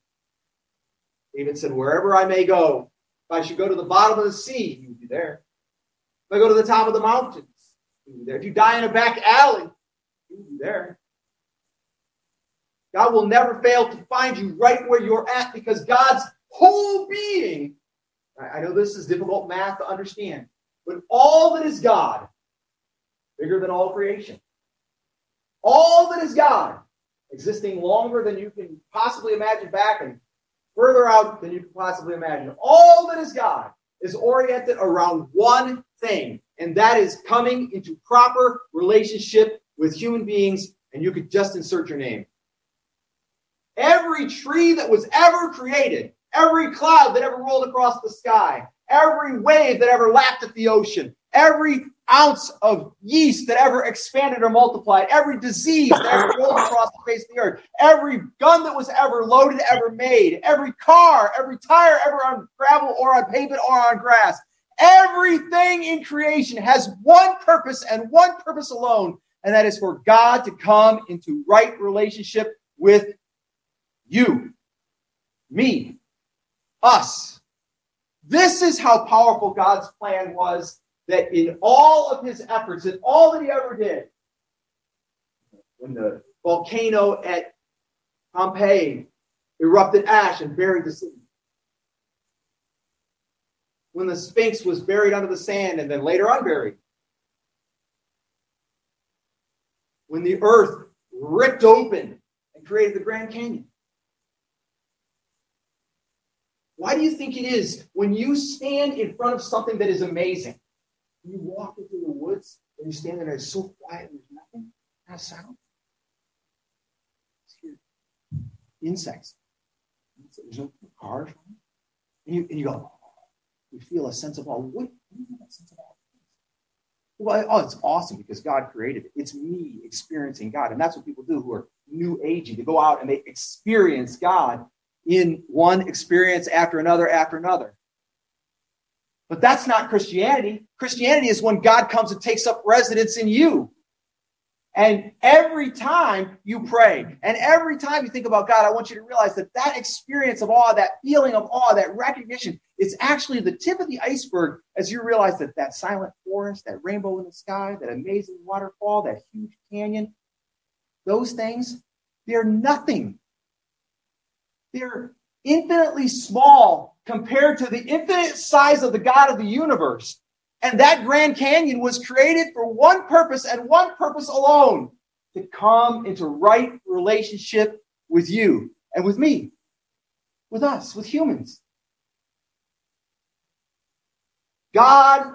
David said, Wherever I may go, if I should go to the bottom of the sea, you would be there. If I go to the top of the mountains, you would be there. If you die in a back alley, you would be there. God will never fail to find you right where you're at because God's whole being, I know this is difficult math to understand, but all that is God, bigger than all creation, all that is God, existing longer than you can possibly imagine back and further out than you can possibly imagine. All that is God is oriented around one thing, and that is coming into proper relationship with human beings, and you could just insert your name. Every tree that was ever created, every cloud that ever rolled across the sky, every wave that ever lapped at the ocean, every ounce of yeast that ever expanded or multiplied, every disease that ever rolled across the face of the earth, every gun that was ever loaded, ever made, every car, every tire ever on gravel or on pavement or on grass, everything in creation has one purpose and one purpose alone, and that is for God to come into right relationship with you, me, us. This is how powerful God's plan was that in all of his efforts, in all that he ever did, when the volcano at Pompeii erupted ash and buried the city, when the Sphinx was buried under the sand and then later unburied, when the earth ripped open and created the Grand Canyon. Why do you think it is when you stand in front of something that is amazing? You walk into the woods and you stand there it's so quiet there's nothing, not a sound. Insects. There's no cars. And you, and you go, you feel a sense of awe. What, do you sense of awe? Well, oh, it's awesome because God created it. It's me experiencing God. And that's what people do who are new agey. They go out and they experience God in one experience after another after another. But that's not Christianity. Christianity is when God comes and takes up residence in you. And every time you pray and every time you think about God, I want you to realize that that experience of awe, that feeling of awe, that recognition, is actually the tip of the iceberg as you realize that that silent forest, that rainbow in the sky, that amazing waterfall, that huge canyon, those things, they're nothing. They're infinitely small compared to the infinite size of the God of the universe. And that Grand Canyon was created for one purpose and one purpose alone to come into right relationship with you and with me, with us, with humans. God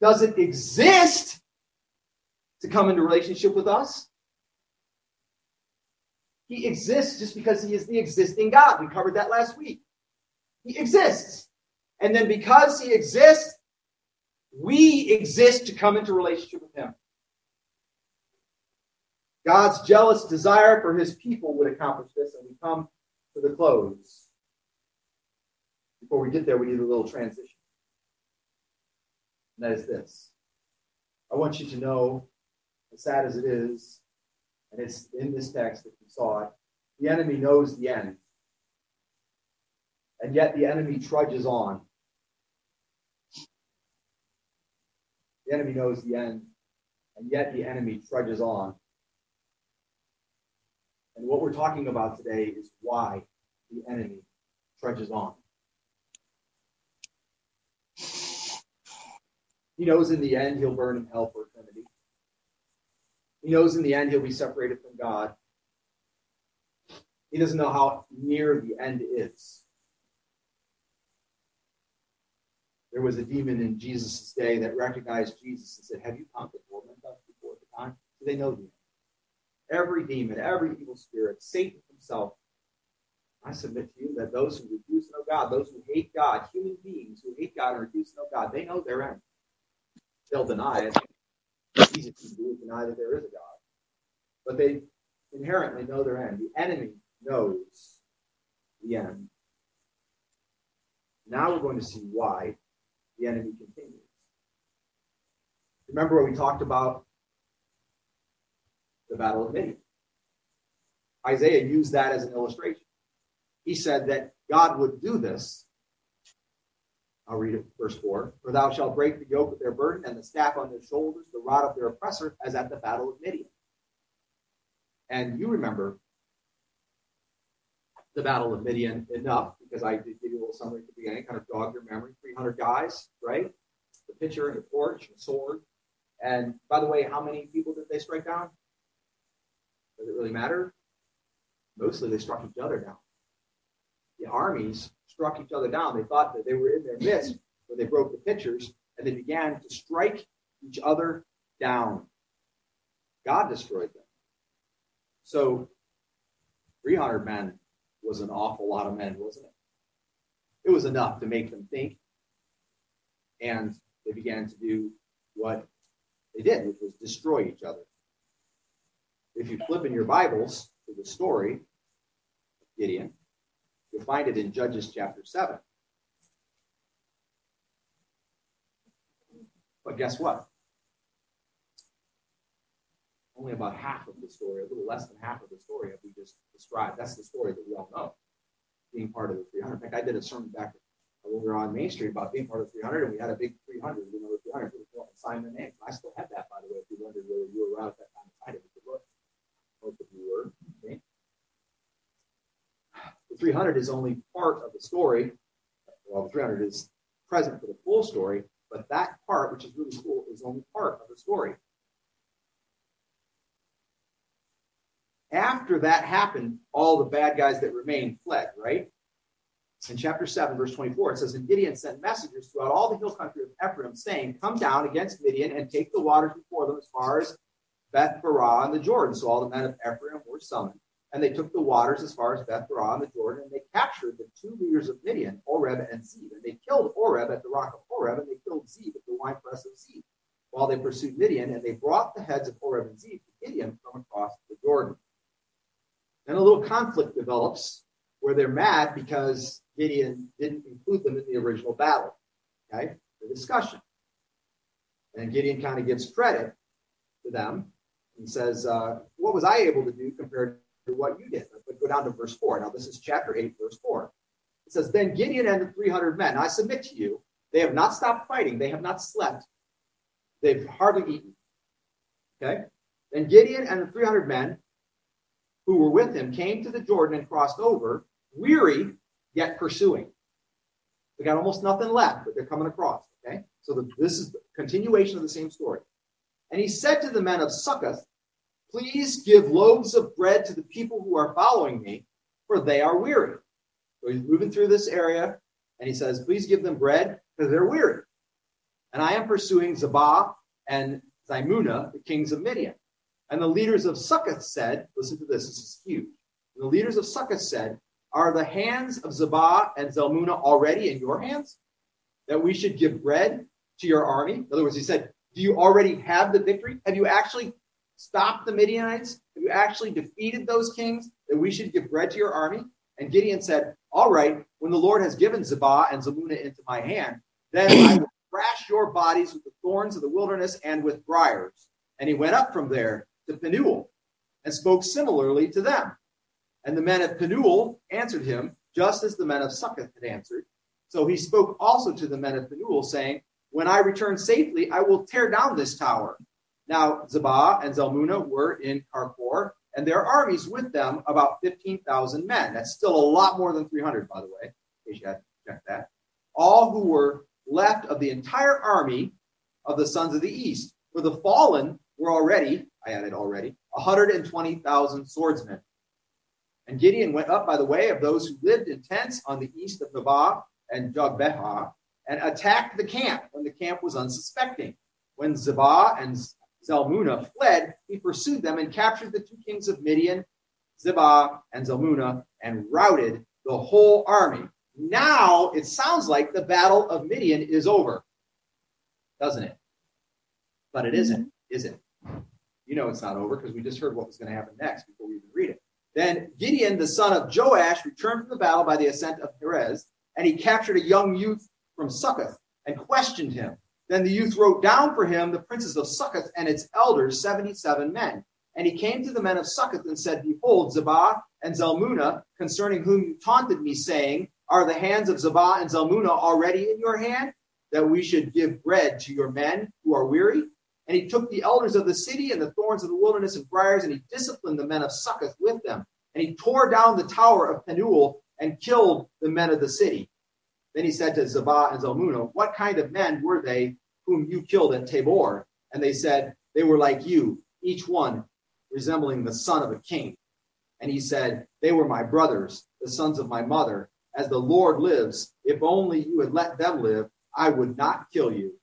doesn't exist to come into relationship with us. He exists just because he is the existing God. We covered that last week. He exists. And then because he exists, we exist to come into relationship with him. God's jealous desire for his people would accomplish this, and we come to the close. before we get there, we need a little transition. And that is this. I want you to know, as sad as it is, and it's in this text that you saw it, the enemy knows the end. And yet the enemy trudges on. The enemy knows the end, and yet the enemy trudges on. And what we're talking about today is why the enemy trudges on. He knows in the end he'll burn in hell for eternity. He knows in the end he'll be separated from God. He doesn't know how near the end is. There was a demon in Jesus' day that recognized Jesus and said, Have you torment us before the time? So they know the end. Every demon, every evil spirit, Satan himself. I submit to you that those who refuse to know God, those who hate God, human beings who hate God and refuse to know God, they know their end. They'll deny it. Easy to deny that there is a God. But they inherently know their end. The enemy knows the end. Now we're going to see why the enemy continues. Remember what we talked about the Battle of Midian. Isaiah used that as an illustration. He said that God would do this. I'll read it, verse 4. For thou shalt break the yoke of their burden and the staff on their shoulders, the rod of their oppressor, as at the battle of Midian. And you remember the Battle of Midian enough because I did give you a little summary at the beginning, kind of jog your memory. 300 guys, right? The pitcher and the torch and the sword. And by the way, how many people did they strike down? Does it really matter? Mostly they struck each other down. The armies struck each other down. They thought that they were in their midst when they broke the pitchers, and they began to strike each other down. God destroyed them. So 300 men was an awful lot of men, wasn't it? It was enough to make them think, and they began to do what they did, which was destroy each other. If you flip in your Bibles to the story of Gideon, you'll find it in Judges chapter 7. But guess what? Only about half of the story, a little less than half of the story have we just described. That's the story that we all know, being part of the 300. In fact, I did a sermon back when we were on Main Street about being part of the 300, and we had a big 300. You know, 300 people sign their names. I still have that, by the way, if you wondered whether you were around at that time. I didn't. Most of you were. Okay. The 300 is only part of the story. Well, the 300 is present for the full story, but that part, which is really cool, is only part of the story. After that happened, all the bad guys that remained fled, right? In chapter 7, verse 24, it says, And Gideon sent messengers throughout all the hill country of Ephraim, saying, Come down against Midian and take the waters before them as far as Beth Barah and the Jordan. So all the men of Ephraim were summoned. And they took the waters as far as Beth Barah and the Jordan, and they captured the two leaders of Midian, Oreb and Zeb. And they killed Oreb at the rock of Oreb, and they killed Zeb at the winepress of Zeb, while they pursued Midian. And they brought the heads of Oreb and Zeb to Gideon from across the Jordan. Then a little conflict develops where they're mad because Gideon didn't include them in the original battle. Okay? The discussion. And Gideon kind of gives credit to them and says, uh, What was I able to do compared to what you did? But go down to verse 4. Now, this is chapter 8, verse 4. It says, Then Gideon and the 300 men, I submit to you, they have not stopped fighting, they have not slept, they've hardly eaten. Okay? Then Gideon and the 300 men who were with him came to the Jordan and crossed over, weary yet pursuing. They got almost nothing left, but they're coming across. Okay? So the, this is the continuation of the same story. And he said to the men of Succoth, Please give loaves of bread to the people who are following me, for they are weary. So he's moving through this area, and he says, Please give them bread, because they're weary. And I am pursuing Zebah and Zalmunna, the kings of Midian. And the leaders of Succoth said, Listen to this, this is huge. And the leaders of Succoth said, Are the hands of Zebah and Zalmunna already in your hands? That we should give bread to your army? In other words, he said, Do you already have the victory? Have you actually stopped the Midianites? Have you actually defeated those kings that we should give bread to your army? And Gideon said, All right, when the Lord has given Zebah and Zalmunna into my hand, then I will thrash your bodies with the thorns of the wilderness and with briars. And he went up from there to Penuel and spoke similarly to them. And the men of Penuel answered him, just as the men of Succoth had answered. So he spoke also to the men of Penuel, saying, When I return safely, I will tear down this tower. Now Zebah and Zalmunna were in Karkor, and their armies with them about 15,000 men. That's still a lot more than 300, by the way, in case you had to check that. All who were left of the entire army of the sons of the east. For the fallen were already, I added already, 120,000 swordsmen. And Gideon went up by the way of those who lived in tents on the east of Nabah and Jogbehah and attacked the camp when the camp was unsuspecting. When Zebah and Zalmunna fled, he pursued them and captured the two kings of Midian, Zebah and Zalmunna, and routed the whole army. Now it sounds like the battle of Midian is over, doesn't it? But it isn't, is it? You know it's not over because we just heard what was going to happen next before we even read it. Then Gideon, the son of Joash, returned from the battle by the ascent of Heres, and he captured a young youth from Succoth and questioned him. Then the youth wrote down for him the princes of Succoth and its elders, 77 men. And he came to the men of Succoth and said, Behold, Zabah and Zalmunna, concerning whom you taunted me, saying, Are the hands of Zabah and Zalmunna already in your hand, that we should give bread to your men who are weary? And he took the elders of the city and the thorns of the wilderness and briars, and he disciplined the men of Succoth with them. And he tore down the tower of Penuel and killed the men of the city. Then he said to Zebah and Zalmunna, What kind of men were they whom you killed at Tabor? And they said, They were like you, each one resembling the son of a king. And he said, They were my brothers, the sons of my mother. As the Lord lives, if only you had let them live, I would not kill you.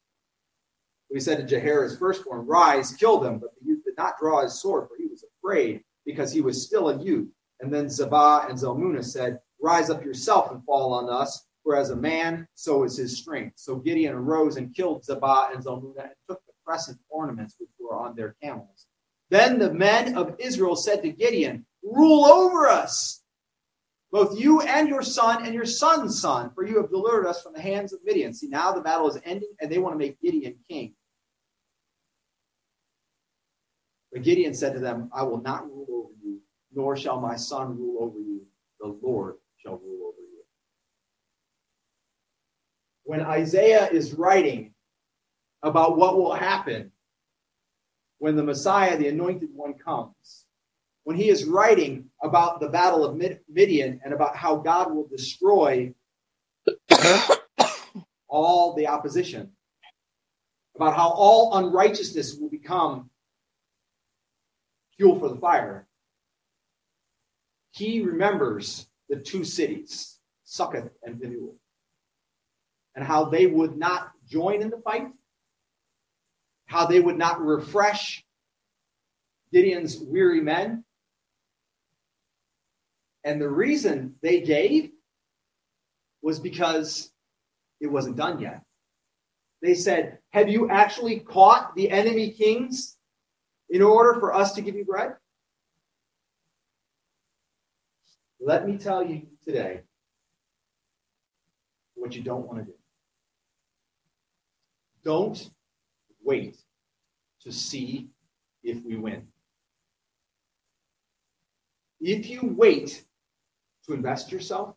We said to Jether, his firstborn, Rise, kill them. But the youth did not draw his sword, for he was afraid, because he was still a youth. And then Zebah and Zalmunna said, Rise up yourself and fall on us, for as a man, so is his strength. So Gideon arose and killed Zebah and Zalmunna and took the crescent ornaments which were on their camels. Then the men of Israel said to Gideon, Rule over us, both you and your son and your son's son, for you have delivered us from the hands of Midian. See, now the battle is ending, and they want to make Gideon king. But Gideon said to them, I will not rule over you, nor shall my son rule over you. The Lord shall rule over you. When Isaiah is writing about what will happen when the Messiah, the anointed one, comes, when he is writing about the battle of Midian and about how God will destroy all the opposition, about how all unrighteousness will become fuel for the fire. He remembers the two cities, Succoth and Penuel, and how they would not join in the fight, how they would not refresh Gideon's weary men. And the reason they gave was because it wasn't done yet. They said, Have you actually caught the enemy kings in order for us to give you bread? Let me tell you today what you don't want to do. Don't wait to see if we win. If you wait to invest yourself,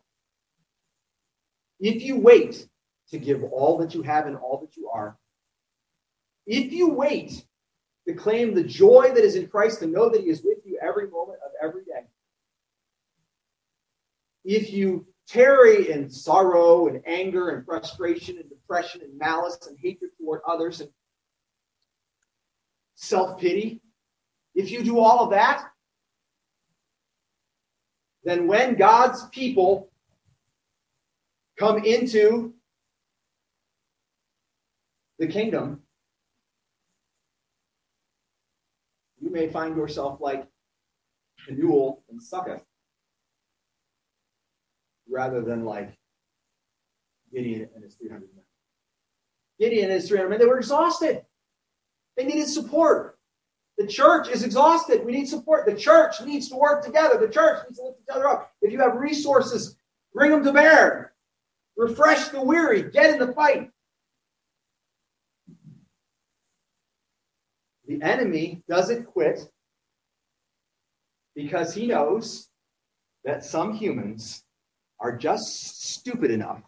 if you wait to give all that you have and all that you are, if you wait to claim the joy that is in Christ, to know that He is with you every moment of every day. If you tarry in sorrow and anger and frustration and depression and malice and hatred toward others and self pity, if you do all of that, then when God's people come into the kingdom, you may find yourself like Penuel and Succoth rather than like Gideon and his 300 men. Gideon and his 300 men, they were exhausted. They needed support. The church is exhausted. We need support. The church needs to work together. The church needs to lift each other up. If you have resources Bring them to bear. Refresh the weary. Get in the fight. The enemy doesn't quit because he knows that some humans are just stupid enough,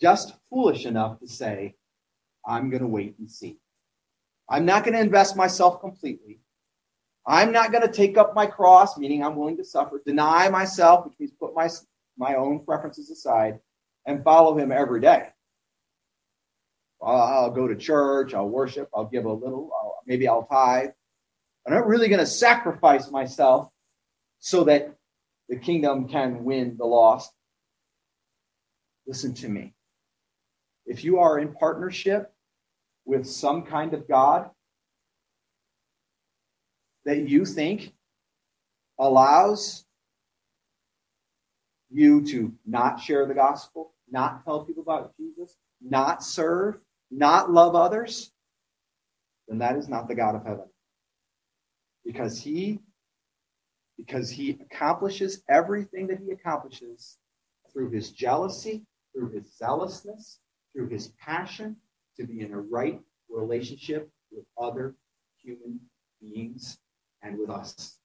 just foolish enough to say, I'm going to wait and see. I'm not going to invest myself completely. I'm not going to take up my cross, meaning I'm willing to suffer, deny myself, which means put my, my own preferences aside, and follow him every day. I'll, I'll go to church, I'll worship, I'll give a little, I'll, maybe I'll tithe. I'm not really going to sacrifice myself so that the kingdom can win the lost. Listen to me. If you are in partnership with some kind of God that you think allows you to not share the gospel, not tell people about Jesus, not serve, not love others, then that is not the God of heaven. Because he because he accomplishes everything that he accomplishes through his jealousy, through his zealousness, through his passion to be in a right relationship with other human beings and with us.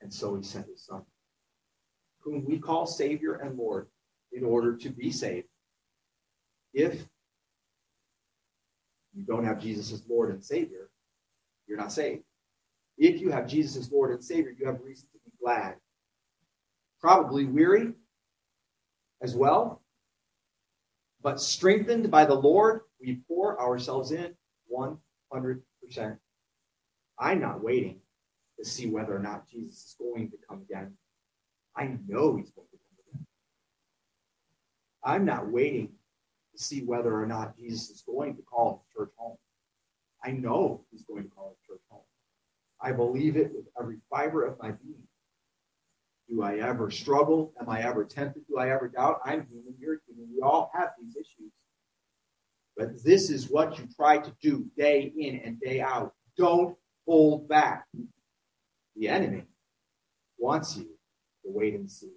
And so he sent his son, whom we call Savior and Lord, in order to be saved. If you don't have Jesus as Lord and Savior, you're not saved. If you have Jesus as Lord and Savior, you have reason to be glad. Probably weary as well, but strengthened by the Lord, we pour ourselves in 100%. I'm not waiting to see whether or not Jesus is going to come again. I know he's going. I'm not waiting to see whether or not Jesus is going to call his church home. I know he's going to call his church home. I believe it with every fiber of my being. Do I ever struggle? Am I ever tempted? Do I ever doubt? I'm human. You're human. We all have these issues. But this is what you try to do day in and day out. Don't hold back. The enemy wants you to wait and see.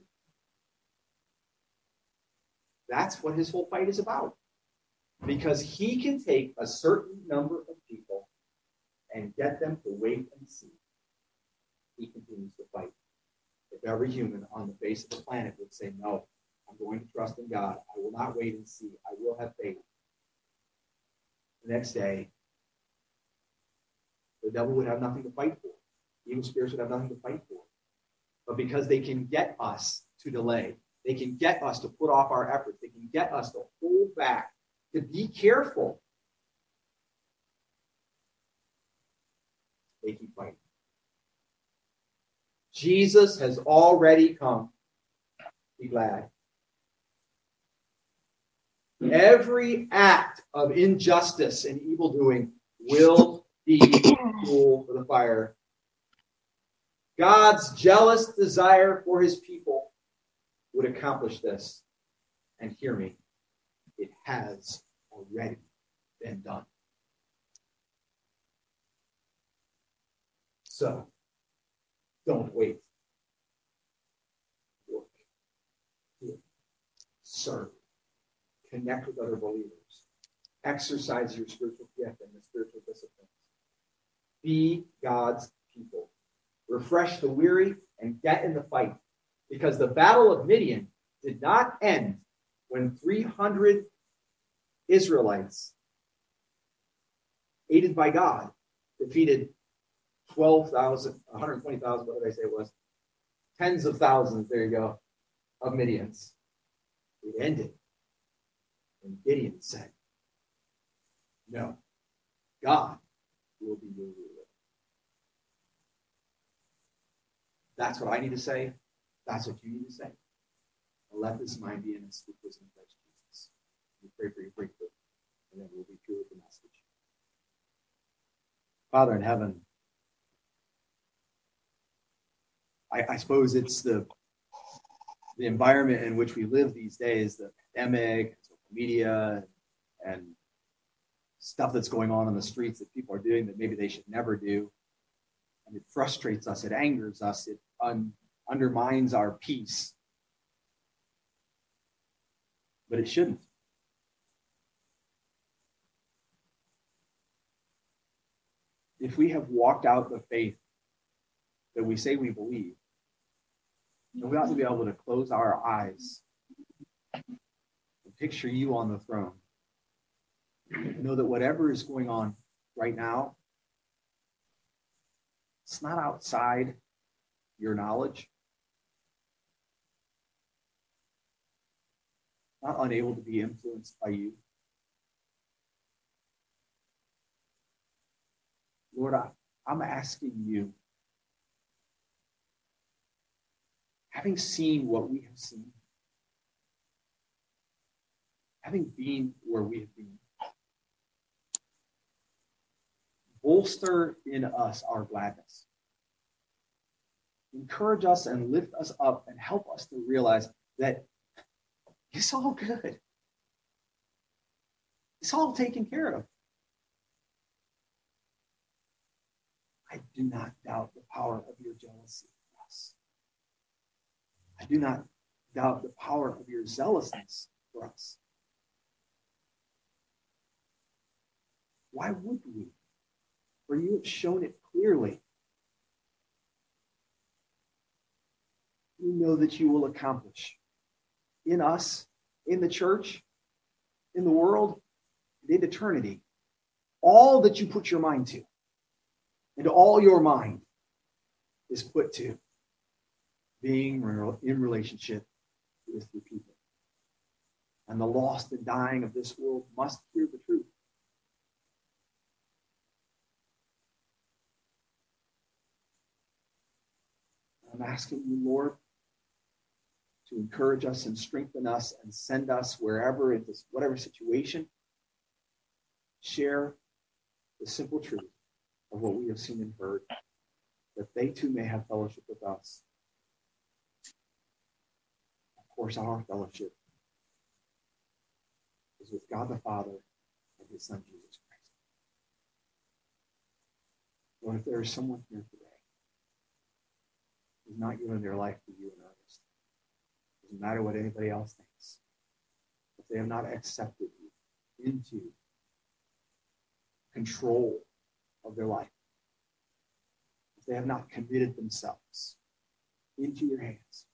That's what his whole fight is about. Because he can take a certain number of people and get them to wait and see. He continues to fight. If every human on the face of the planet would say, No, I'm going to trust in God, I will not wait and see, I will have faith. The next day, the devil would have nothing to fight for. Evil spirits would have nothing to fight for. But because they can get us to delay, they can get us to put off our efforts, they can get us to hold back, to be careful. They keep fighting. Jesus has already come. Be glad. Every act of injustice and evil doing will be fuel for the fire. God's jealous desire for his people would accomplish this. And hear me, it has already been done. So, don't wait. Work. Give. Serve. Connect with other believers. Exercise your spiritual gift and the spiritual disciplines. Be God's people. Refresh the weary and get in the fight. Because the battle of Midian did not end when 300 Israelites, aided by God, defeated 12,000, 120,000, what did I say it was? Tens of thousands, there you go, of Midians. It ended when Gideon said, No, God will be your ruler. That's what I need to say. That's what you need to say. And let this mind be in us, which was in Christ Jesus. We pray for you briefly, and then we'll be through with the message. Father in heaven, I, I suppose it's the the environment in which we live these days, the pandemic, social media, and stuff that's going on in the streets that people are doing that maybe they should never do. And it frustrates us, it angers us, it un- undermines our peace. But it shouldn't. If we have walked out the faith that we say we believe, then we ought to be able to close our eyes and picture you on the throne. Know that whatever is going on right now, it's not outside your knowledge. Not unable to be influenced by you. Lord, I, I'm asking you, having seen what we have seen, having been where we have been, bolster in us our gladness. Encourage us and lift us up and help us to realize that it's all good. It's all taken care of. I do not doubt the power of your jealousy for us. I do not doubt the power of your zealousness for us. Why would we? For you have shown it clearly. You know that you will accomplish in us, in the church, in the world, in eternity, all that you put your mind to and all your mind is put to being in relationship with your people. And the lost and dying of this world must hear the truth. I'm asking you, Lord, to encourage us and strengthen us and send us wherever in this whatever situation. Share the simple truth of what we have seen and heard, that they too may have fellowship with us. Of course, our fellowship is with God the Father and his Son, Jesus Christ. Lord, if there is someone here today who's not giving their life to you in earnest, doesn't matter what anybody else thinks, if they have not accepted you into control of their life. If they have not committed themselves into your hands,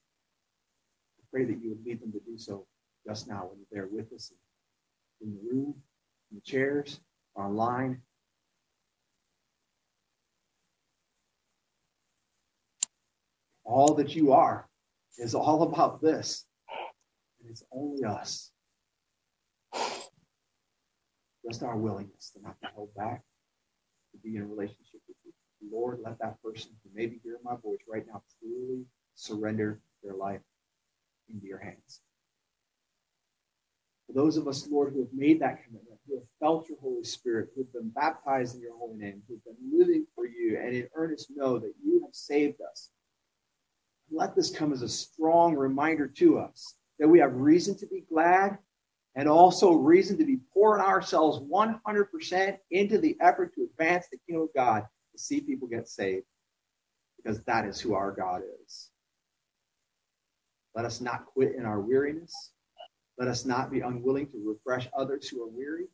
I pray that you would lead them to do so just now when they're with us in the room, in the chairs, online. All that you are is all about this. And it's only us. Just our willingness to not be held back to be in a relationship with you. Lord, let that person who may be hearing my voice right now truly surrender their life into your hands. For those of us, Lord, who have made that commitment, who have felt your Holy Spirit, who have been baptized in your holy name, who have been living for you, and in earnest know that you have saved us, let this come as a strong reminder to us that we have reason to be glad and also reason to be pouring ourselves 100% into the effort to advance the kingdom of God to see people get saved because that is who our God is. Let us not quit in our weariness. Let us not be unwilling to refresh others who are weary.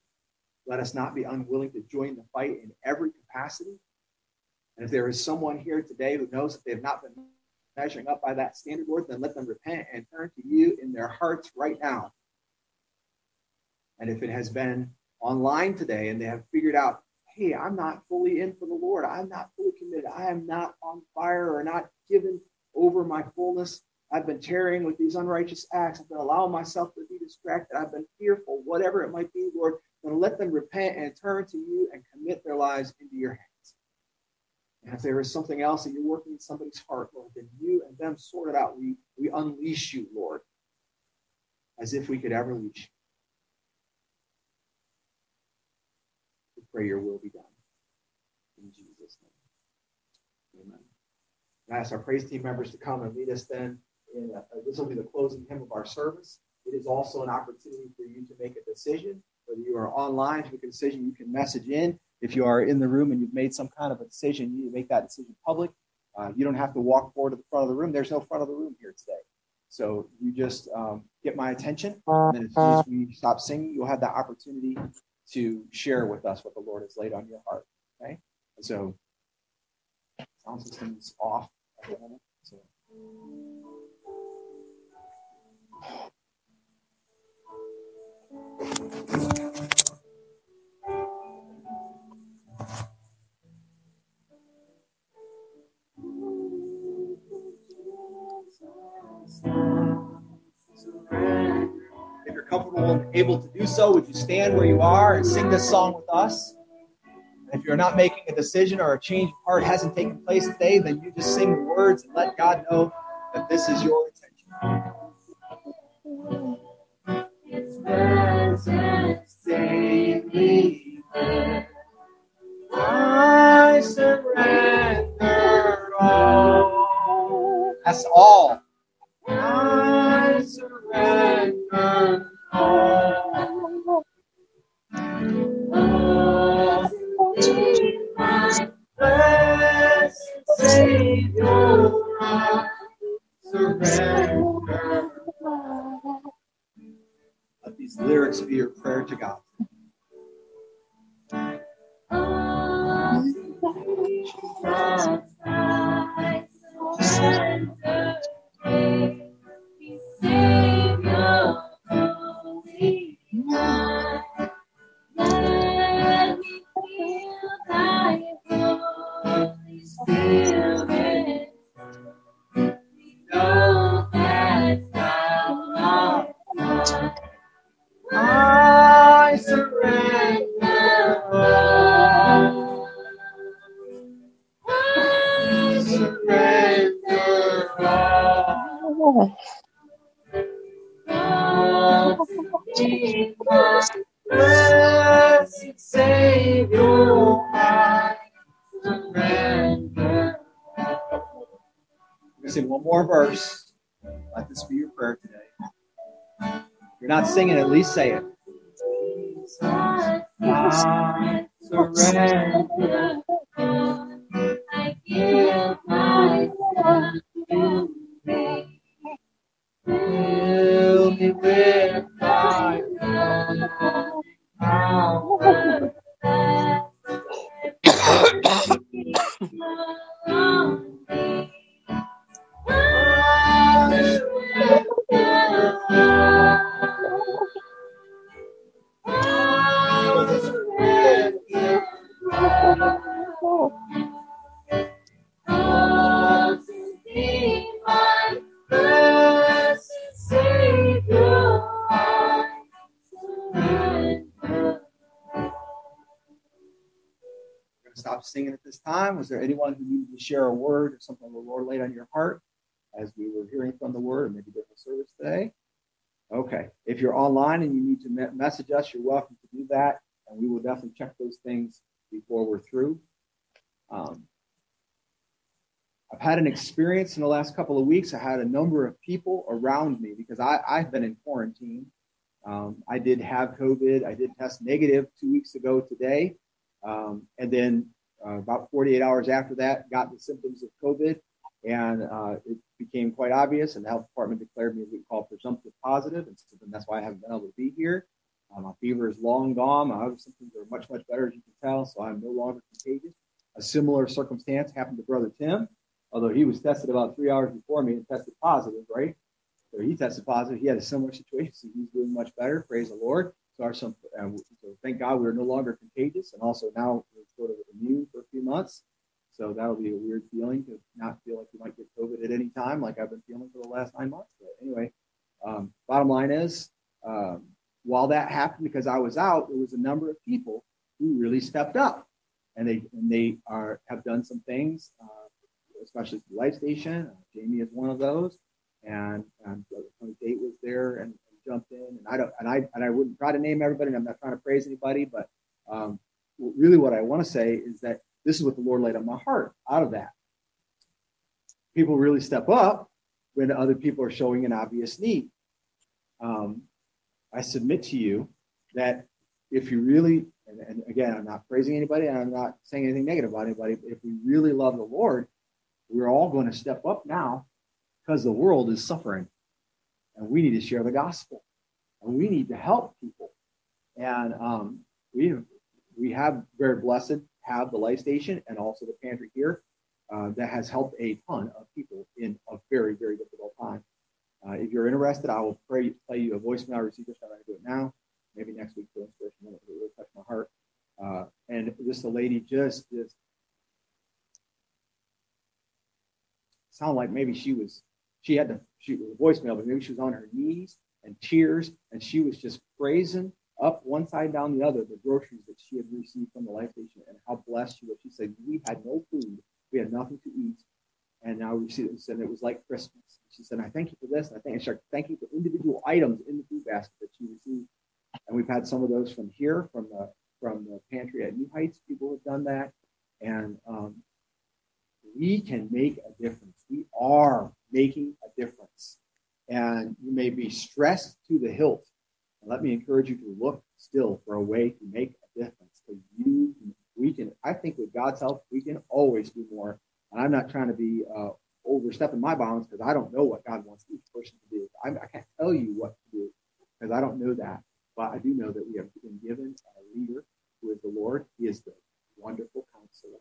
Let us not be unwilling to join the fight in every capacity. And if there is someone here today who knows that they have not been measuring up by that standard, Lord, then let them repent and turn to you in their hearts right now and if it has been online today and they have figured out, hey, I'm not fully in for the Lord, I'm not fully committed, I am not on fire or not given over my fullness. I've been tearing with these unrighteous acts. I've been allowing myself to be distracted. I've been fearful, whatever it might be, Lord. Then let them repent and turn to you and commit their lives into your hands. And if there is something else that you're working in somebody's heart, Lord, then you and them sort it out. We, we unleash you, Lord, as if we could ever leash you. pray your will be done. In Jesus' name. Amen. I ask our praise team members to come and lead us then. In a, uh, this will be the closing hymn of our service. It is also an opportunity for you to make a decision, whether you are online to make a decision, you can message in. If you are in the room and you've made some kind of a decision, you make that decision public. Uh, you don't have to walk forward to the front of the room. There's no front of the room here today. So you just um, get my attention, and then as soon as we stop singing, you'll have that opportunity to share with us what the Lord has laid on your heart. Okay? And so sound system's off at the moment. So. Comfortable and able to do so, would you stand where you are and sing this song with us? if you're not making a decision or a change of heart hasn't taken place today, then you just sing the words and let God know that this is your intention. me. I surrender all. That's all. I surrender Let these lyrics be your prayer to God. Was there anyone who needed to share a word or something the Lord laid on your heart as we were hearing from the word or maybe different service today? Okay. If you're online and you need to message us, you're welcome to do that. And we will definitely check those things before we're through. Um, I've had an experience in the last couple of weeks. I had a number of people around me because I, I've been in quarantine. Um, I did have COVID. I did test negative two weeks ago today. Um, and then uh, about 48 hours after that, got the symptoms of COVID, and uh, it became quite obvious. And the health department declared me we call presumptive positive, and so that's why I haven't been able to be here. Uh, my fever is long gone. My other symptoms are much much better, as you can tell. So I'm no longer contagious. A similar circumstance happened to Brother Tim, although he was tested about three hours before me and tested positive, right? So he tested positive. He had a similar situation. So he's doing much better. Praise the Lord. So, our, some, so thank God we're no longer contagious, and also now we're sort of immune for a few months. So that'll be a weird feeling to not feel like you might get COVID at any time, like I've been feeling for the last nine months. But anyway, um, bottom line is, um, while that happened because I was out, there was a number of people who really stepped up, and they and they are have done some things, uh, especially the Life Station. Uh, Jamie is one of those, and and Tony Tate was there and jumped in. And I don't and I and I wouldn't try to name everybody. And I'm not trying to praise anybody, but um, really what I want to say is that this is what the Lord laid on my heart out of that. People really step up when other people are showing an obvious need. Um, I submit to you that if you really, and, and again, I'm not praising anybody and I'm not saying anything negative about anybody, but if we really love the Lord, we're all going to step up now because the world is suffering and we need to share the gospel and we need to help people. And um, we we have very blessed have the life station and also the pantry here uh, that has helped a ton of people in a very very difficult time. Uh, if you're interested, I will pray, play you a voicemail. So I'm going to do it now. Maybe next week for inspiration. It really touch my heart. Uh, and this lady just just sounded like maybe she was she had to she was a voicemail, but maybe she was on her knees and tears, and she was just praising up one side down the other the groceries that she had received from the life station and how blessed she was. She said, We had no food, we had nothing to eat, and now we see it and it was like Christmas. She said, I thank you for this, I thank you for individual items in the food basket that she received. And we've had some of those from here, from the from the pantry at New Heights. People have done that, and um, we can make a difference. We are making a difference, and you may be stressed to the hilt let me encourage you to look still for a way to make a difference. Because you, we can. I think with God's help, we can always do more. And I'm not trying to be uh, overstepping my bounds because I don't know what God wants each person to do. I, I can't tell you what to do because I don't know that. But I do know that we have been given a leader who is the Lord. He is the wonderful counselor.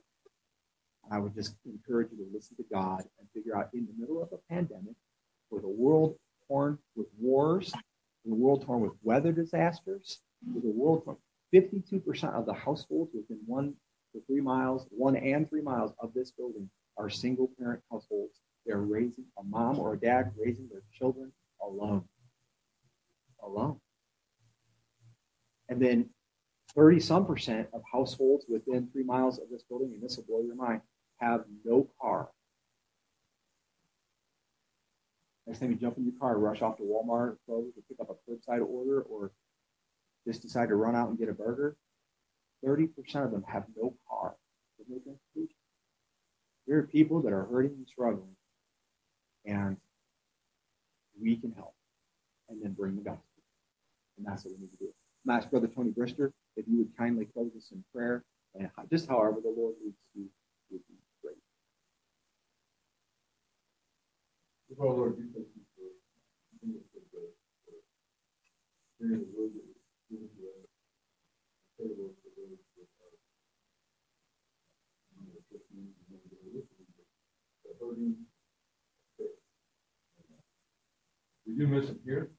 I would just encourage you to listen to God and figure out in the middle of a pandemic, with a world torn with wars in a world torn with weather disasters, with a world torn. 52% of the households within one to three miles, one and three miles of this building are single parent households. They're raising a mom or a dad raising their children alone. Alone. And then 30 some percent of households within three miles of this building, and this will blow your mind, have no car. Next time you jump in your car, rush off to Walmart or pick up a curbside order, or just decide to run out and get a burger. 30% of them have no car. There are people that are hurting and struggling, and we can help and then bring the gospel. And that's what we need to do. I'm ask Brother Tony Brister if you would kindly close us in prayer, and just however the Lord leads you We do miss them here.